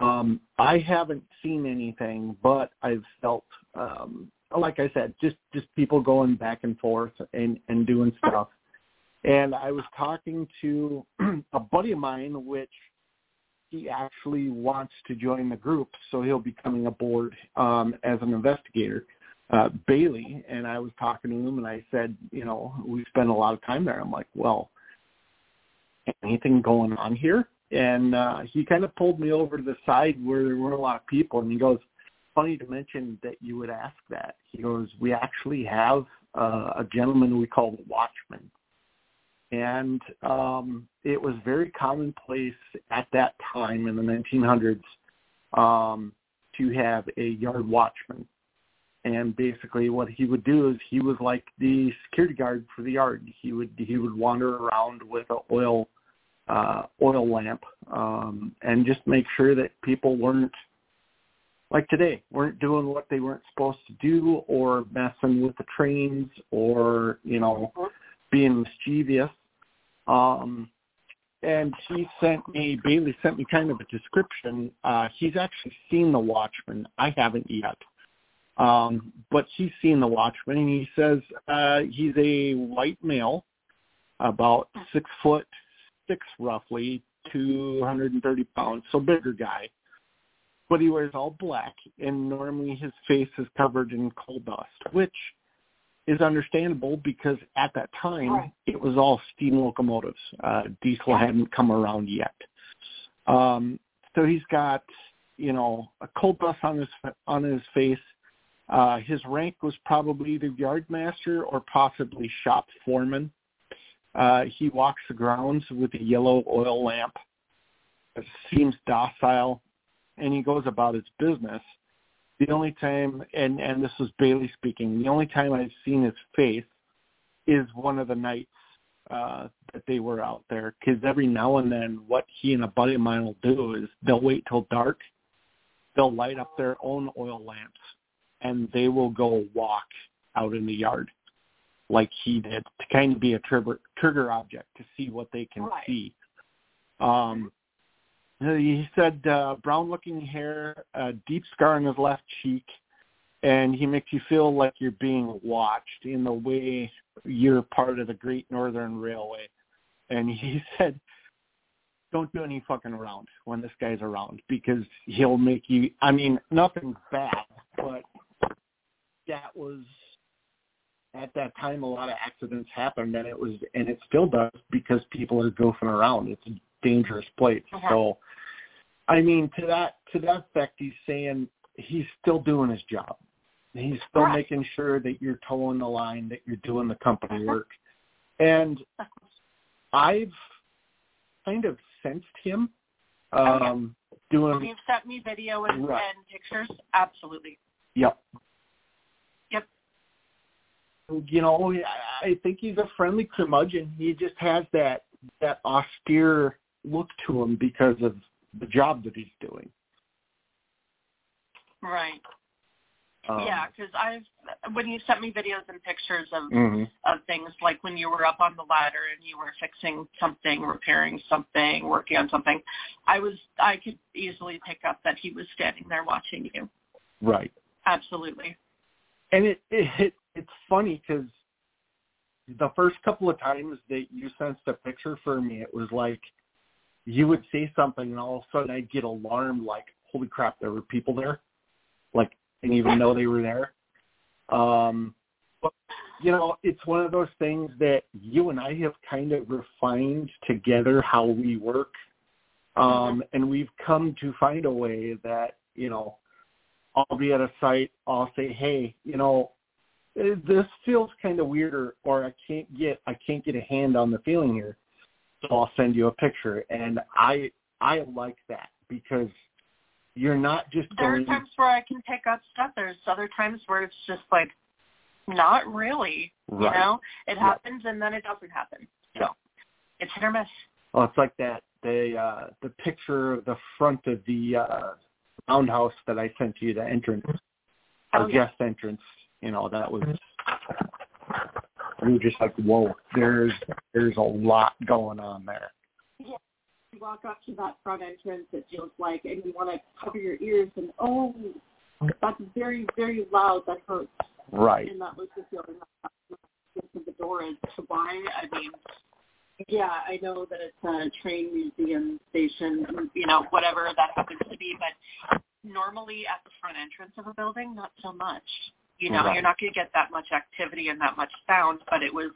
S2: um, I haven't seen anything, but I've felt, um, like I said, just just people going back and forth and and doing stuff. And I was talking to a buddy of mine, which he actually wants to join the group, so he'll be coming aboard um, as an investigator, uh, Bailey. And I was talking to him, and I said, you know, we spend a lot of time there. I'm like, well, anything going on here? And uh, he kind of pulled me over to the side where there weren't a lot of people, and he goes, funny to mention that you would ask that. He goes, we actually have uh, a gentleman we call the Watchman and um, it was very commonplace at that time in the 1900s um, to have a yard watchman. And basically, what he would do is he was like the security guard for the yard. He would he would wander around with a oil uh, oil lamp um, and just make sure that people weren't like today weren't doing what they weren't supposed to do or messing with the trains or you know being mischievous. Um, and he sent me, Bailey sent me kind of a description. Uh, he's actually seen the Watchman. I haven't yet. Um, but he's seen the Watchman, and he says uh, he's a white male, about six foot six roughly, 230 pounds, so bigger guy. But he wears all black, and normally his face is covered in coal dust, which is understandable because at that time it was all steam locomotives. Uh, diesel hadn't come around yet. Um, so he's got, you know, a coal dust on his on his face. Uh, his rank was probably either yard master or possibly shop foreman. Uh, he walks the grounds with a yellow oil lamp. Seems docile, and he goes about his business the only time and and this was Bailey speaking, the only time I've seen his face is one of the nights uh that they were out there because every now and then what he and a buddy of mine will do is they'll wait till dark they'll light up their own oil lamps and they will go walk out in the yard like he did to kind of be a trigger trigger object to see what they can
S3: Right.
S2: see um he said uh, brown-looking hair, a deep scar on his left cheek, and he makes you feel like you're being watched in the way you're part of the Great Northern Railway. And he said, "Don't do any fucking around when this guy's around because he'll make you. I mean, nothing bad, but that was." At that time, a lot of accidents happened, and it was, and it still does because people are goofing around. It's a dangerous place.
S3: Uh-huh.
S2: So, I mean, to that to that effect, he's saying he's still doing his job. He's still
S3: Right.
S2: making sure that you're towing the line, that you're doing the company work, and I've kind of sensed him
S3: Oh,
S2: um, doing.
S3: You've sent me video and,
S2: Right.
S3: and pictures. Absolutely.
S2: Yep. You know, I think he's a friendly curmudgeon. He just has that that austere look to him because of the job that he's doing.
S3: Right. Um, yeah, because I've when you sent me videos and pictures of
S2: mm-hmm.
S3: of things like when you were up on the ladder and you were fixing something, repairing something, working on something, I was I could easily pick up that he was standing there watching you.
S2: Right.
S3: Absolutely.
S2: And it it, it it's funny because the first couple of times that you sent a picture for me, it was like you would say something and all of a sudden I'd get alarmed like, holy crap, there were people there. Like I didn't even know they were there. Um, but, you know, it's one of those things that you and I have kind of refined together how we work. Um, and we've come to find a way that, you know, I'll be at a site, I'll say, hey, you know, this feels kind of weird or, or I can't get, I can't get a hand on the feeling here. So I'll send you a picture. And I, I like that because you're not just
S3: there
S2: going.
S3: are times where I can pick up stuff. There's other times where it's just like not really.
S2: Right.
S3: You know, it happens and then it doesn't happen. So it's hit or miss.
S2: Well, it's like that the uh the picture of the front of the uh roundhouse that I sent you, the entrance,
S3: oh,
S2: the
S3: yeah.
S2: guest entrance. You know, that was we were just like, whoa, there's there's a lot going on there.
S1: Yeah you walk up to that front entrance, it feels like, and you want to cover your ears, and oh, that's very, very loud. That hurts.
S2: Right.
S1: And that was the feeling of the door is to why. I mean, yeah, I know that it's a train museum station,
S3: you know, whatever that happens to be, but normally at the front entrance of a building, not so much. You know,
S2: right.
S3: you're not going to get that much activity and that much sound, but it was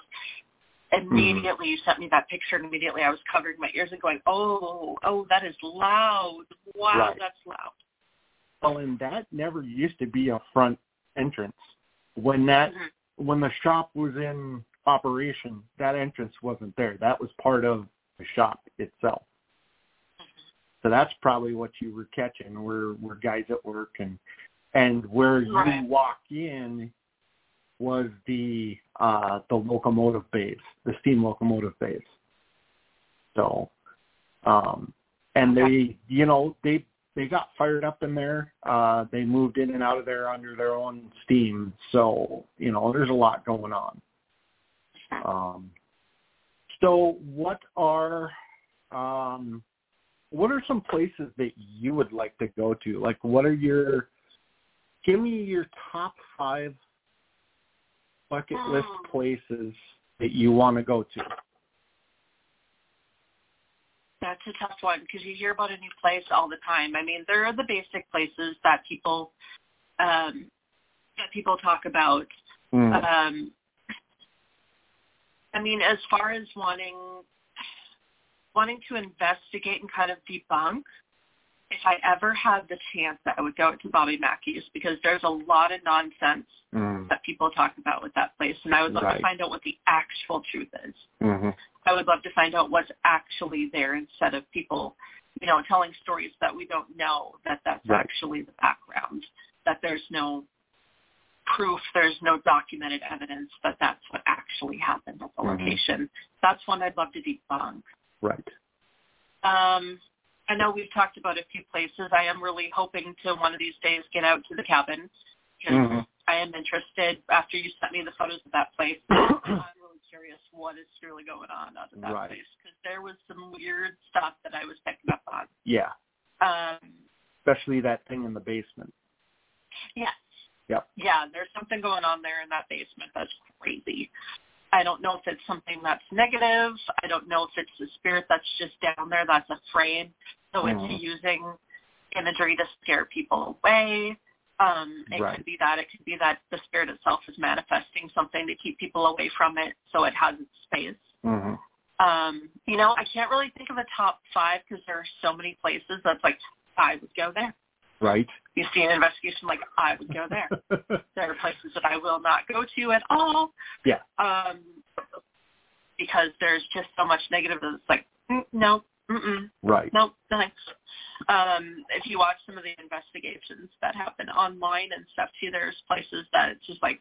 S3: immediately you sent me that picture and immediately I was covering my ears and going, oh, oh, that is loud. Wow,
S2: right.
S3: that's loud.
S2: Well, and that never used to be a front entrance. When that
S3: mm-hmm.
S2: when the shop was in operation, that entrance wasn't there. That was part of the shop itself.
S3: Mm-hmm.
S2: So that's probably what you were catching. Were were guys at work and and where
S3: right.
S2: you walk in was the uh, the locomotive bays, the steam locomotive bays. So, um, and they, you know, they they got fired up in there. Uh, they moved in and out of there under their own steam. So, you know, there's a lot going on. Um, so, what are um, what are some places that you would like to go to? Like, what are your give me your top five bucket list
S3: Oh.
S2: places that you want to go to?
S3: That's a tough one because you hear about a new place all the time. I mean, there are the basic places that people um, that people talk about.
S2: Mm.
S3: Um, I mean, as far as wanting wanting to investigate and kind of debunk, if I ever had the chance, that I would go to Bobby Mackey's because there's a lot of nonsense
S2: Mm.
S3: that people talk about with that place, and I would love
S2: Right.
S3: to find out what the actual truth is.
S2: Mm-hmm.
S3: I would love to find out what's actually there instead of people, you know, telling stories that we don't know that that's
S2: Right.
S3: actually the background, that there's no proof, there's no documented evidence that that's what actually happened at the
S2: Mhm.
S3: location. That's one I'd love to debunk.
S2: Right.
S3: Um, I know we've talked about a few places. I am really hoping to one of these days get out to the cabin because
S2: Mhm.
S3: I am interested. After you sent me the photos of that place, I'm really curious what is really going on out of that
S2: Right.
S3: place because there was some weird stuff that I was picking up on.
S2: Yeah.
S3: Um,
S2: Especially that thing in the basement.
S3: yes.
S2: Yep.
S3: Yeah, there's something going on there in that basement that's crazy. I don't know if it's something that's negative. I don't know if it's the spirit that's just down there that's afraid. So
S2: Mhm.
S3: it's using imagery to scare people away. Um, it
S2: Right.
S3: could be that. It could be that the spirit itself is manifesting something to keep people away from it so it has its space.
S2: Mm-hmm.
S3: Um, you know, I can't really think of a top five because there are so many places that's like, I would go there.
S2: Right.
S3: You see an investigation like, I would go there. there are places that I will not go to at all.
S2: Yeah.
S3: Um, because there's just so much negative that it's like, mm, no, mm-mm,
S2: right.
S3: no, thanks. Um, if you watch some of the investigations that happen online and stuff too, there's places that it's just like,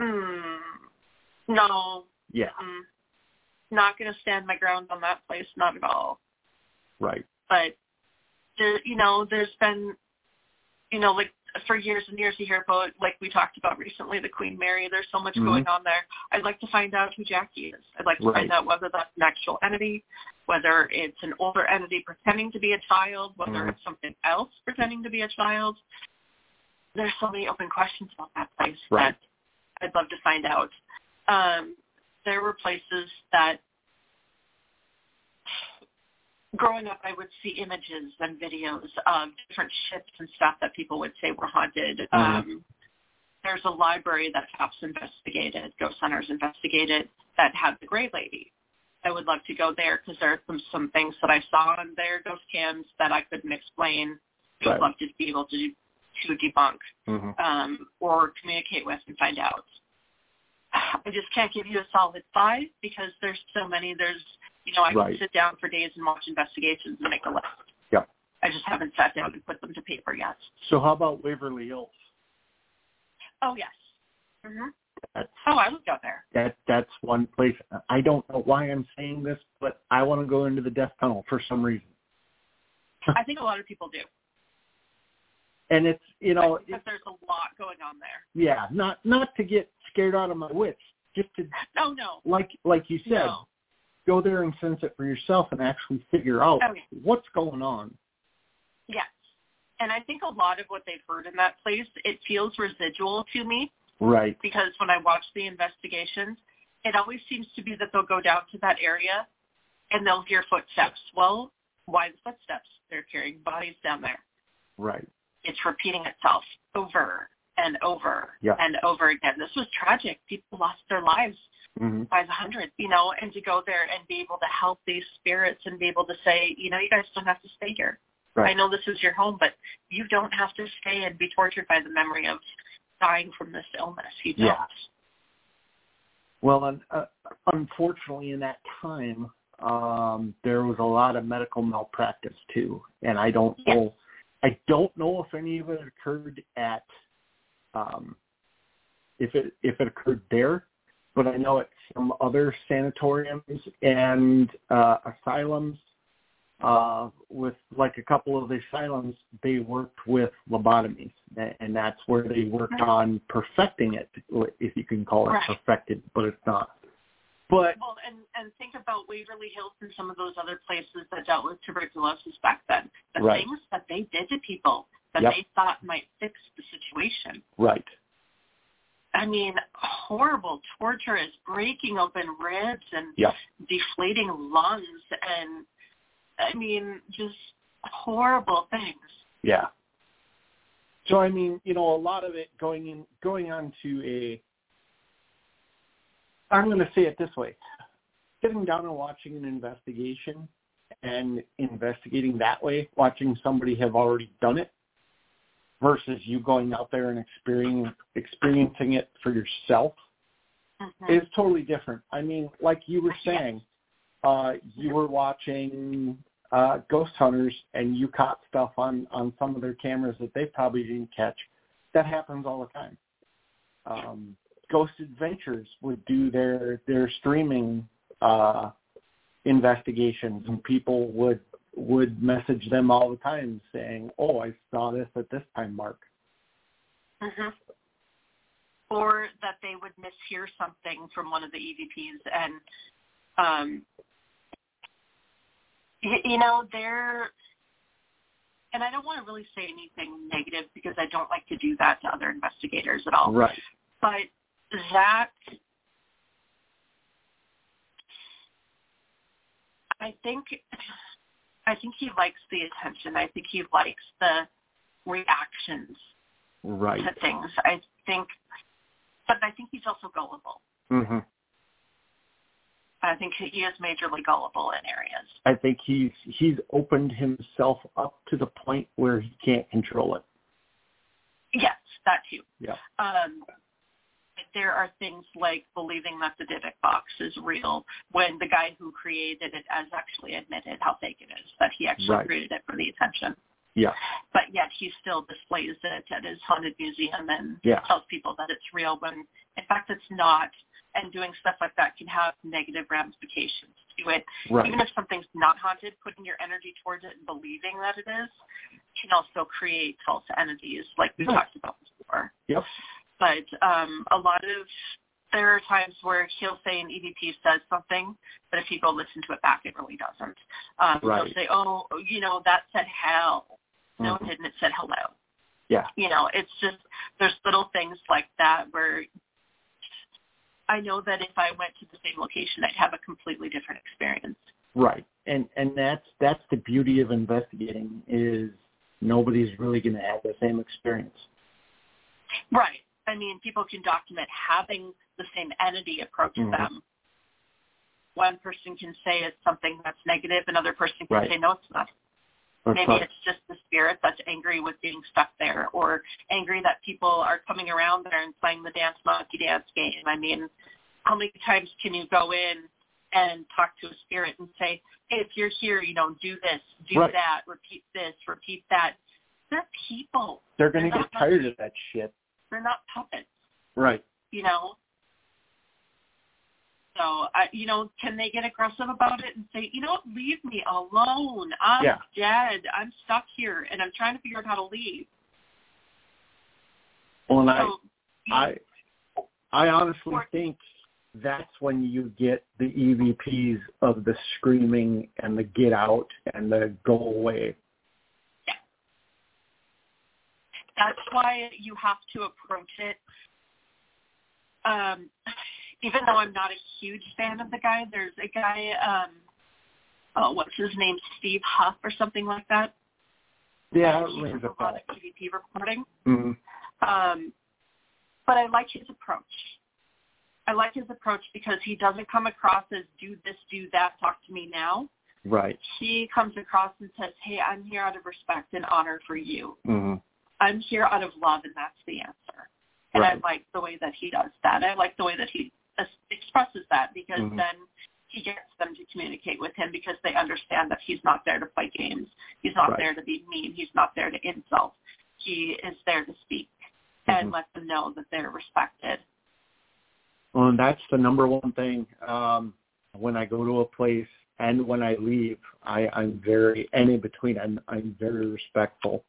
S3: Mm, no.
S2: Yeah.
S3: Mm, not going to stand my ground on that place, not at all.
S2: Right.
S3: But there, you know, there's been, you know, like for years and years you hear about, like we talked about recently, the Queen Mary. There's so much
S2: Mhm.
S3: going on there. I'd like to find out who Jackie is. I'd like to
S2: Right.
S3: find out whether that's an actual entity, whether it's an older entity pretending to be a child, whether
S2: Mhm.
S3: it's something else pretending to be a child. There's so many open questions about that place
S2: Right.
S3: that I'd love to find out. Um, there were places that growing up I would see images and videos of different ships and stuff that people would say were haunted.
S2: Mhm.
S3: Um, there's a library that TAPS investigated, ghost hunters investigated, that had the Gray Lady. I would love to go there because there are some, some things that I saw on their ghost cams that I couldn't explain. I would love to be able to, to debunk
S2: hmm
S3: um, or communicate with and find out. I just can't give you a solid five because there's so many. There's, you know, I
S2: Right.
S3: can sit down for days and watch investigations and make a list.
S2: Yeah.
S3: I just haven't sat down and put them to paper yet.
S2: So how about Waverly Hills?
S3: Oh yes. Mm-hmm.
S2: That's
S3: Oh, I would go there.
S2: that that's one place. I don't know why I'm saying this, but I want to go into the death tunnel for some reason.
S3: I think a lot of people do
S2: And it's you know
S3: because there's a lot going on there.
S2: yeah, not not to get scared out of my wits, just to
S3: No, no.
S2: like like you said,
S3: No.
S2: Go there and sense it for yourself and actually figure out
S3: yeah.
S2: what's going on.
S3: Yes. And I think a lot of what they've heard in that place, it feels residual to me
S2: Right.
S3: because when I watch the investigations, it always seems to be that they'll go down to that area and they'll hear footsteps. Well, why the footsteps? They're carrying bodies down there.
S2: Right.
S3: It's repeating itself over and over
S2: Yeah.
S3: and over again. This was tragic. People lost their lives
S2: hmm
S3: by the hundreds, you know, and to go there and be able to help these spirits and be able to say, you know, you guys don't have to stay here.
S2: Right.
S3: I know this is your home, but you don't have to stay and be tortured by the memory of dying from this illness. You don't.
S2: Yeah. Well, un- uh, unfortunately, in that time, um, there was a lot of medical malpractice too, and I don't
S3: Yes.
S2: know. I don't know if any of it occurred at, um, if it if it occurred there, but I know at some other sanatoriums and uh, asylums. Uh, with like a couple of the asylums, they worked with lobotomies, and that's where they worked on perfecting it, if you can call it
S3: Right.
S2: perfected, but it's not. But
S3: Well, and and think about Waverly Hills and some of those other places that dealt with tuberculosis back then. The
S2: Right.
S3: things that they did to people that
S2: Yep.
S3: they thought might fix the situation.
S2: right,
S3: I mean, horrible torture is breaking open ribs and
S2: Yep.
S3: deflating lungs and I mean, just horrible things.
S2: yeah. So I mean, you know, a lot of it going in, going on to a. I'm going to say it this way: sitting down and watching an investigation and investigating that way, watching somebody have already done it, versus you going out there and experiencing experiencing it for yourself
S3: Mhm.
S2: is totally different. I mean, like you were saying, uh, you were watching uh, Ghost Hunters and you caught stuff on on some of their cameras that they probably didn't catch. That happens all the time. Um, Ghost Adventures would do their their streaming uh, investigations, and people would would message them all the time saying, "Oh, I saw this at this time mark."
S3: hmm Or that they would mishear something from one of the EVPs and, um, y- you know, they're, and I don't want to really say anything negative because I don't like to do that to other investigators at all.
S2: Right.
S3: But that, I think, I think he likes the attention. I think he likes the reactions
S2: Right.
S3: to things. I think, but I think he's also gullible.
S2: hmm
S3: I think he is majorly gullible in areas.
S2: I think he's he's opened himself up to the point where he can't control it.
S3: Yes, that too.
S2: Yeah.
S3: Um, there are things like believing that the Dybbuk box is real when the guy who created it has actually admitted how fake it is, that he actually
S2: Right.
S3: created it for the attention.
S2: Yeah.
S3: But yet he still displays it at his haunted museum and
S2: Yeah.
S3: tells people that it's real when in fact it's not. And doing stuff like that can have negative ramifications to it.
S2: Right.
S3: Even if something's not haunted, putting your energy towards it and believing that it is can also create false entities like we
S2: Right.
S3: talked about before.
S2: Yep.
S3: But um, a lot of there are times where he'll say an EVP says something, but if you go listen to it back, it really doesn't. Um,
S2: Right.
S3: He'll say, "Oh, you know, that said hell." No,
S2: Mhm.
S3: it didn't. It said hello.
S2: Yeah.
S3: You know, it's just there's little things like that where I know that if I went to the same location, I'd have a completely different experience.
S2: Right. And and that's that's the beauty of investigating is nobody's really going to have the same experience.
S3: Right. I mean, people can document having the same entity approach
S2: Mhm.
S3: them. One person can say it's something that's negative, another person can
S2: Right.
S3: say no, it's not. Maybe it's just the spirit that's angry with being stuck there, or angry that people are coming around there and playing the dance monkey dance game. I mean, how many times can you go in and talk to a spirit and say, "Hey, if you're here, you know, do this, do
S2: Right.
S3: that, repeat this, repeat that." They're people.
S2: They're going to get tired of that shit.
S3: They're not puppets.
S2: Right.
S3: you know. So, I, you know, can they get aggressive about it and say, you know what, leave me alone. I'm
S2: Yeah.
S3: dead. I'm stuck here, and I'm trying to figure out how to leave.
S2: Well, and I
S3: you know,
S2: I I honestly
S3: Or-
S2: think that's when you get the EVPs of the screaming and the get out and the go away.
S3: That's why you have to approach it. Um, even though I'm not a huge fan of the guy, there's a guy, um, oh, what's his name, Steve Huff or something like that.
S2: Yeah,
S3: And
S2: it
S3: he
S2: rings
S3: does
S2: a
S3: lot of EVP reporting.
S2: hmm
S3: Um, but I like his approach. I like his approach because he doesn't come across as do this, do that, talk to me now.
S2: Right.
S3: He comes across and says, hey, I'm here out of respect and honor for you.
S2: hmm
S3: I'm here out of love, and that's the answer. And
S2: Right.
S3: I like the way that he does that. I like the way that he expresses that because
S2: Mhm.
S3: then he gets them to communicate with him because they understand that he's not there to play games. He's not
S2: Right.
S3: there to be mean. He's not there to insult. He is there to speak and
S2: Mhm.
S3: let them know that they're respected.
S2: Well, and that's the number one thing. Um, when I go to a place and when I leave, I, I'm very and in between, I'm I'm very respectful.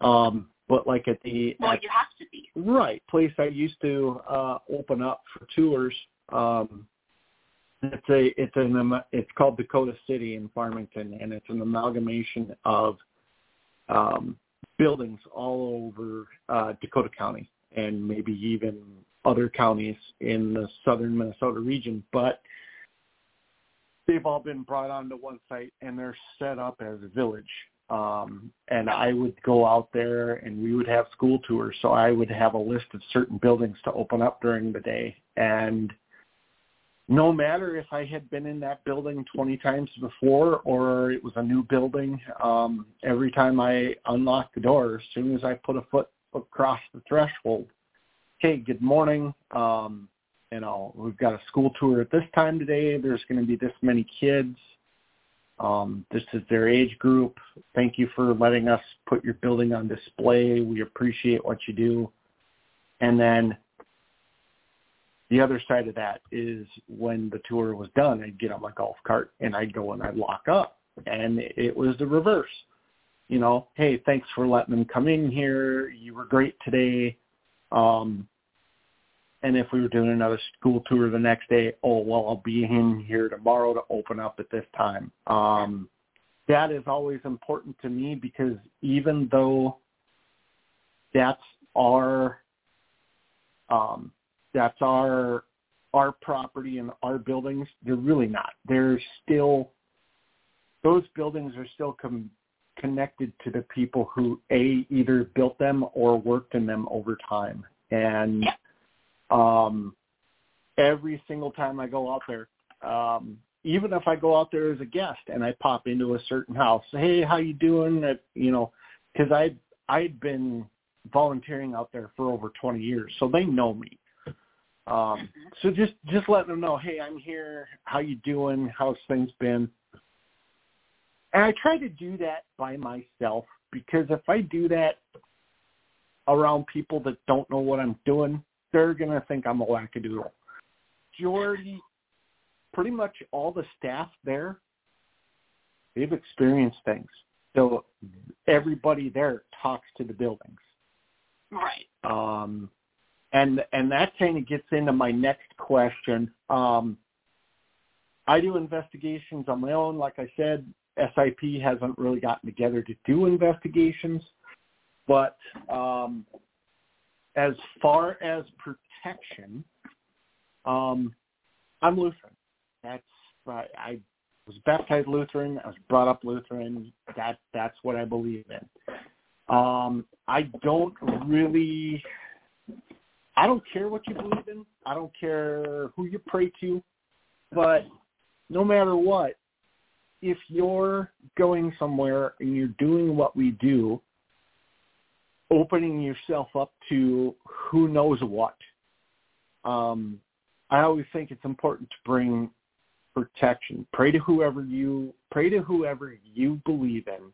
S2: Um, but like at the
S3: Well,
S2: at
S3: you have to be.
S2: Right. Place I used to uh open up for tours. Um it's a it's an am- it's called Dakota City in Farmington and it's an amalgamation of um buildings all over uh Dakota County and maybe even other counties in the southern Minnesota region, but they've all been brought onto one site and they're set up as a village um and I would go out there and we would have school tours so I would have a list of certain buildings to open up during the day. And no matter if I had been in that building 20 times before or it was a new building um every time I unlocked the door as soon as I put a foot across the threshold hey good morning um you know we've got a school tour at this time today. There's going to be this many kids um, this is their age group. Thank you for letting us put your building on display. We appreciate what you do. And then the other side of that is when the tour was done, I'd get on my golf cart and I'd go and I'd lock up. And it was the reverse. You know, hey, thanks for letting them come in here. You were great today. Um, and if we were doing another school tour the next day, oh well, I'll be in here tomorrow to open up at this time. Um, that is always important to me because even though that's our um, that's our our property and our buildings, they're really not. They're still those buildings are still com- connected to the people who a either built them or worked in them over time and. Um every single time I go out there um even if I go out there as a guest and I pop into a certain house hey how you doing? You know cuz I I'd been volunteering out there for over 20 years so they know me. Um so just just let them know hey I'm here. How you doing? How's things been? And I try to do that by myself because if I do that around people that don't know what I'm doing, they're going to think I'm a wackadoodle. Majority, pretty much all the staff there, they've experienced things. So everybody there talks to the buildings.
S3: Right.
S2: Um, and and that kind of gets into my next question. Um, I do investigations on my own. Like I said, SIP hasn't really gotten together to do investigations. But um, as far as protection, um, I'm Lutheran. That's I, I was baptized Lutheran. I was brought up Lutheran. That that's what I believe in. Um, I don't really. I don't care what you believe in. I don't care who you pray to. But no matter what, if you're going somewhere and you're doing what we do, opening yourself up to who knows what, um, I always think it's important to bring protection. Pray to whoever you pray to whoever you believe in.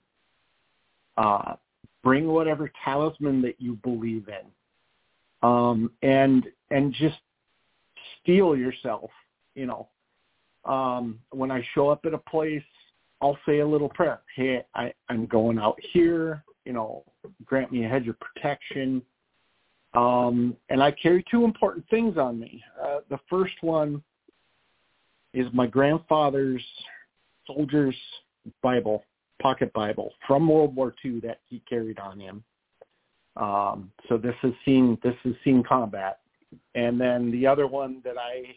S2: Uh, bring whatever talisman that you believe in, um, and and just steel yourself. You know, um, when I show up at a place, I'll say a little prayer. Hey, I, I'm going out here. You know, grant me a hedge of protection. Um, and I carry two important things on me. Uh, the first one is my grandfather's soldier's Bible, pocket Bible from World War II that he carried on him. Um, so this has seen this has seen combat. And then the other one that I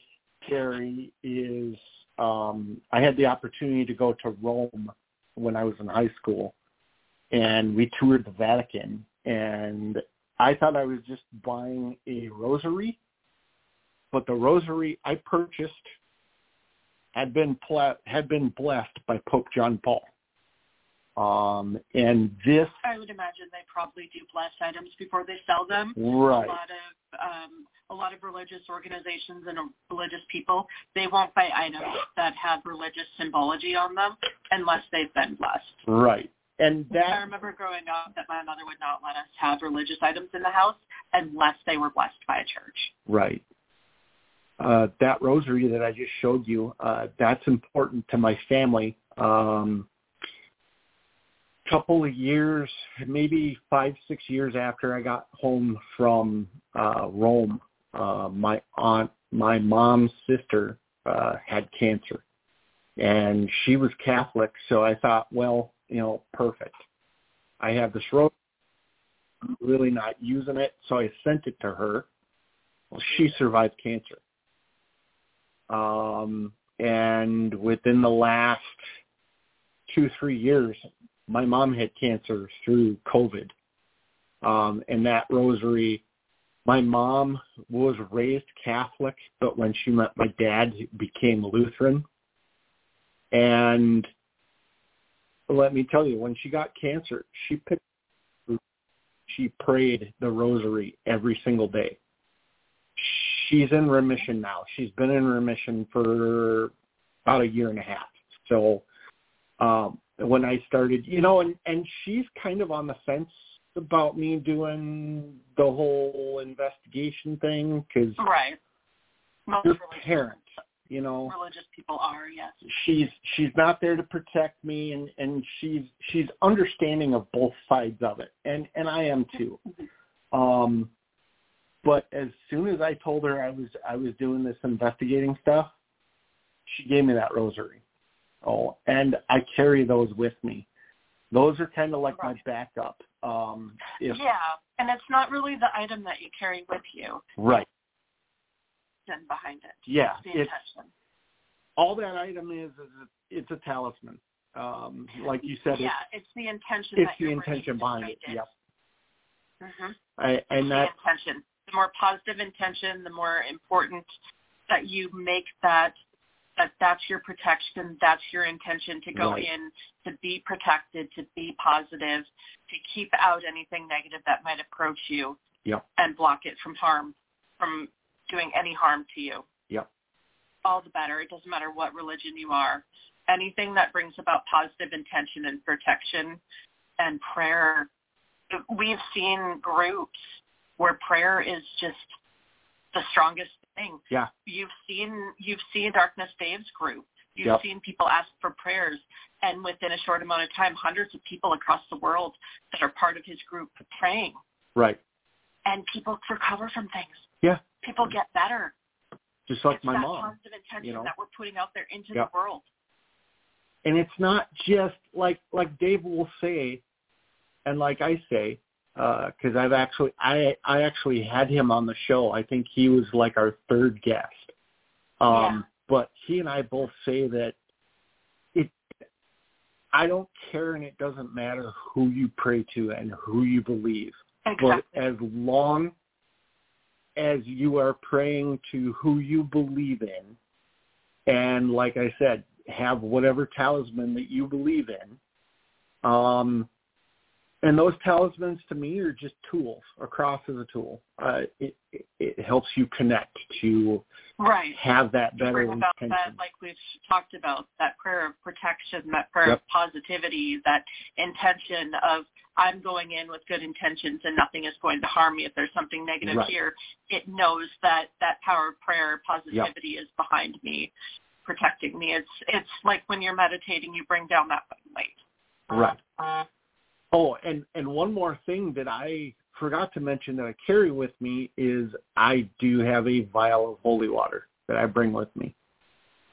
S2: carry is um, I had the opportunity to go to Rome when I was in high school, and we toured the Vatican. And I thought I was just buying a rosary, but the rosary I purchased had been pla- had been blessed by Pope John Paul. Um, and this,
S3: I would imagine they probably do bless items before they sell them.
S2: right?
S3: A lot of um, a lot of religious organizations and religious people they won't buy items that have religious symbology on them unless they've been blessed.
S2: Right. And that I
S3: remember growing up that my mother would not let us have religious items in the house unless they were blessed by a church.
S2: right. Uh, that rosary that I just showed you, uh, that's important to my family. Um, couple of years, maybe five, six years after I got home from uh, Rome, uh, my aunt, my mom's sister, uh, had cancer, and she was Catholic. So I thought, well, you know, perfect. I have this rosary. I'm really not using it, so I sent it to her. Well, she survived cancer. Um, and within the last two, three years, my mom had cancer through COVID. Um, and that rosary, my mom was raised Catholic, but when she met my dad, became Lutheran. And let me tell you, when she got cancer, she picked, she prayed the rosary every single day. She's in remission now. She's been in remission for about a year and a half. So um, when I started, you know, and and she's kind of on the fence about me doing the whole investigation thing because
S3: Right. Most
S2: your
S3: religious,
S2: parent, you know,
S3: religious people are, yes.
S2: she's she's not there to protect me, and and she's she's understanding of both sides of it, and and I am too. Um, but as soon as I told her I was I was doing this investigating stuff, she gave me that rosary. Oh, and I carry those with me. Those are kind of like my backup. Um, if
S3: Yeah, and it's not really the item that you carry with you
S2: right,
S3: and behind it.
S2: yeah,
S3: The
S2: it's
S3: intention.
S2: all that item is is it's a talisman. Um, like you said,
S3: yeah, it's the intention
S2: it's the intention behind it. Yep.
S3: hmm
S2: I, and
S3: the
S2: that
S3: intention. The more positive intention, the more important that you make that that that's your protection, that's your intention to go
S2: Right.
S3: in to be protected, to be positive, to keep out anything negative that might approach you
S2: Yep.
S3: and block it from harm, from doing any harm to you.
S2: Yep.
S3: All the better. It doesn't matter what religion you are. Anything that brings about positive intention and protection and prayer. We've seen groups where prayer is just the strongest thing.
S2: Yeah.
S3: You've seen you've seen Darkness Dave's group. You've
S2: Yep.
S3: seen people ask for prayers, and within a short amount of time, hundreds of people across the world that are part of his group praying,
S2: Right.
S3: and people recover from things.
S2: Yeah.
S3: People get better.
S2: Just like
S3: it's
S2: my
S3: that
S2: mom.
S3: positive intention
S2: you know?
S3: that we're putting out there into
S2: Yep.
S3: the world.
S2: and it's not just like like Dave will say, and like I say, because I've actually I I actually had him on the show. I think he was like our third guest. Um,
S3: Yeah.
S2: But he and I both say that it. I don't care, and it doesn't matter who you pray to and who you believe.
S3: Exactly.
S2: But as long as you are praying to who you believe in, and like I said, have whatever talisman that you believe in, um, and those talismans to me are just tools. A cross is a tool. Uh, it, it it helps you connect to
S3: right.
S2: have that better
S3: about
S2: intention.
S3: that, like we've talked about, that prayer of protection, that prayer of positivity, that intention of I'm going in with good intentions and nothing is going to harm me if there's something negative
S2: Right.
S3: here. It knows that that power of prayer, positivity is behind me, protecting me. It's it's like when you're meditating, you bring down that light.
S2: Right. Oh, and and one more thing that I forgot to mention that I carry with me is I do have a vial of holy water that I bring with me.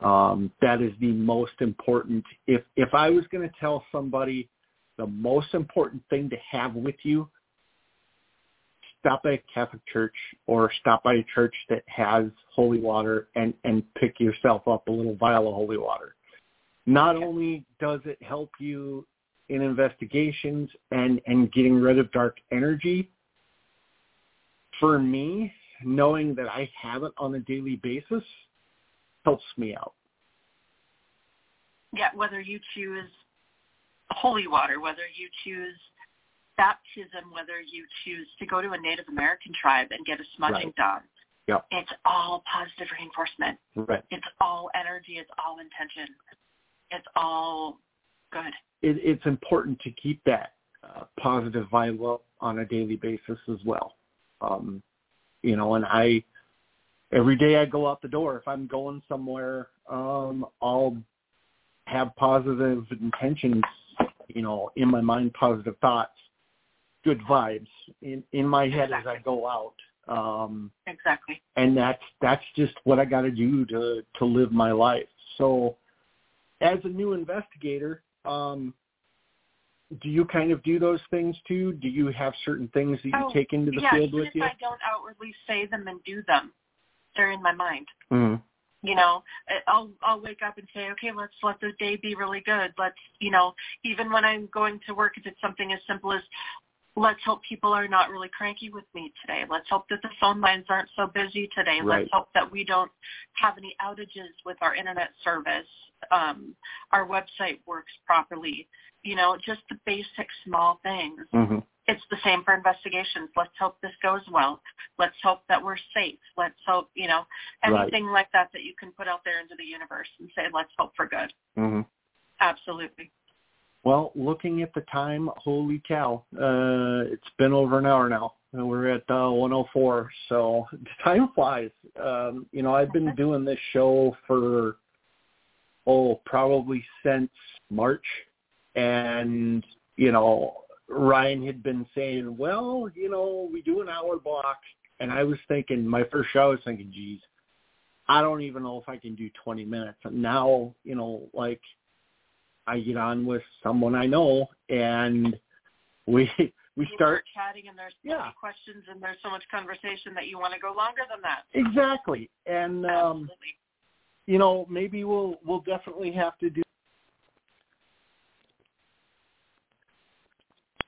S2: Um, that is the most important. If if I was going to tell somebody the most important thing to have with you, stop by a Catholic church or stop by a church that has holy water and and pick yourself up a little vial of holy water. Not only does it help you in investigations and and getting rid of dark energy, for me, knowing that I have it on a daily basis helps me out.
S3: Yeah, whether you choose holy water, whether you choose baptism, whether you choose to go to a Native American tribe and get a smudging
S2: Right.
S3: done.
S2: Yep.
S3: It's all positive reinforcement.
S2: Right.
S3: It's all energy. It's all intention. It's all good.
S2: It, it's important to keep that uh, positive vibe up on a daily basis as well. Um, you know, and I every day I go out the door, if I'm going somewhere, um, I'll have positive intentions, you know, in my mind, positive thoughts, good vibes in in my head as I go out. Um,
S3: Exactly.
S2: and that's that's just what I got to do to to live my life. So, as a new investigator, um, do you kind of do those things too? Do you have certain things that you
S3: Oh,
S2: take into the
S3: yeah,
S2: field with
S3: if
S2: you?
S3: I don't outwardly say them and do them, they're in my mind.
S2: Mm.
S3: you know i'll i'll wake up and say okay let's let the day be really good let's you know even when i'm going to work if it's something as simple as let's hope people are not really cranky with me today let's hope that the phone lines aren't so busy today
S2: Right.
S3: let's hope that we don't have any outages with our internet service um our website works properly you know just the basic small things
S2: hmm
S3: it's the same for investigations. Let's hope this goes well. Let's hope that we're safe. Let's hope, you know,
S2: Right.
S3: anything like that that you can put out there into the universe and say, let's hope for good.
S2: hmm
S3: Absolutely.
S2: Well, looking at the time, holy cow, uh, it's been over an hour now. And we're at uh, 104, so time flies. Um, you know, I've been doing this show for oh, probably since March, and you know, Ryan had been saying, well, you know, we do an hour block, and I was thinking, my first show, I was thinking, geez, I don't even know if I can do 20 minutes. And now, you know, like I get on with someone I know, and we we start
S3: chatting and there's so
S2: Yeah.
S3: many questions and there's so much conversation that you want to go longer than that.
S2: exactly, and um,
S3: Absolutely.
S2: you know, maybe we'll we'll definitely have to do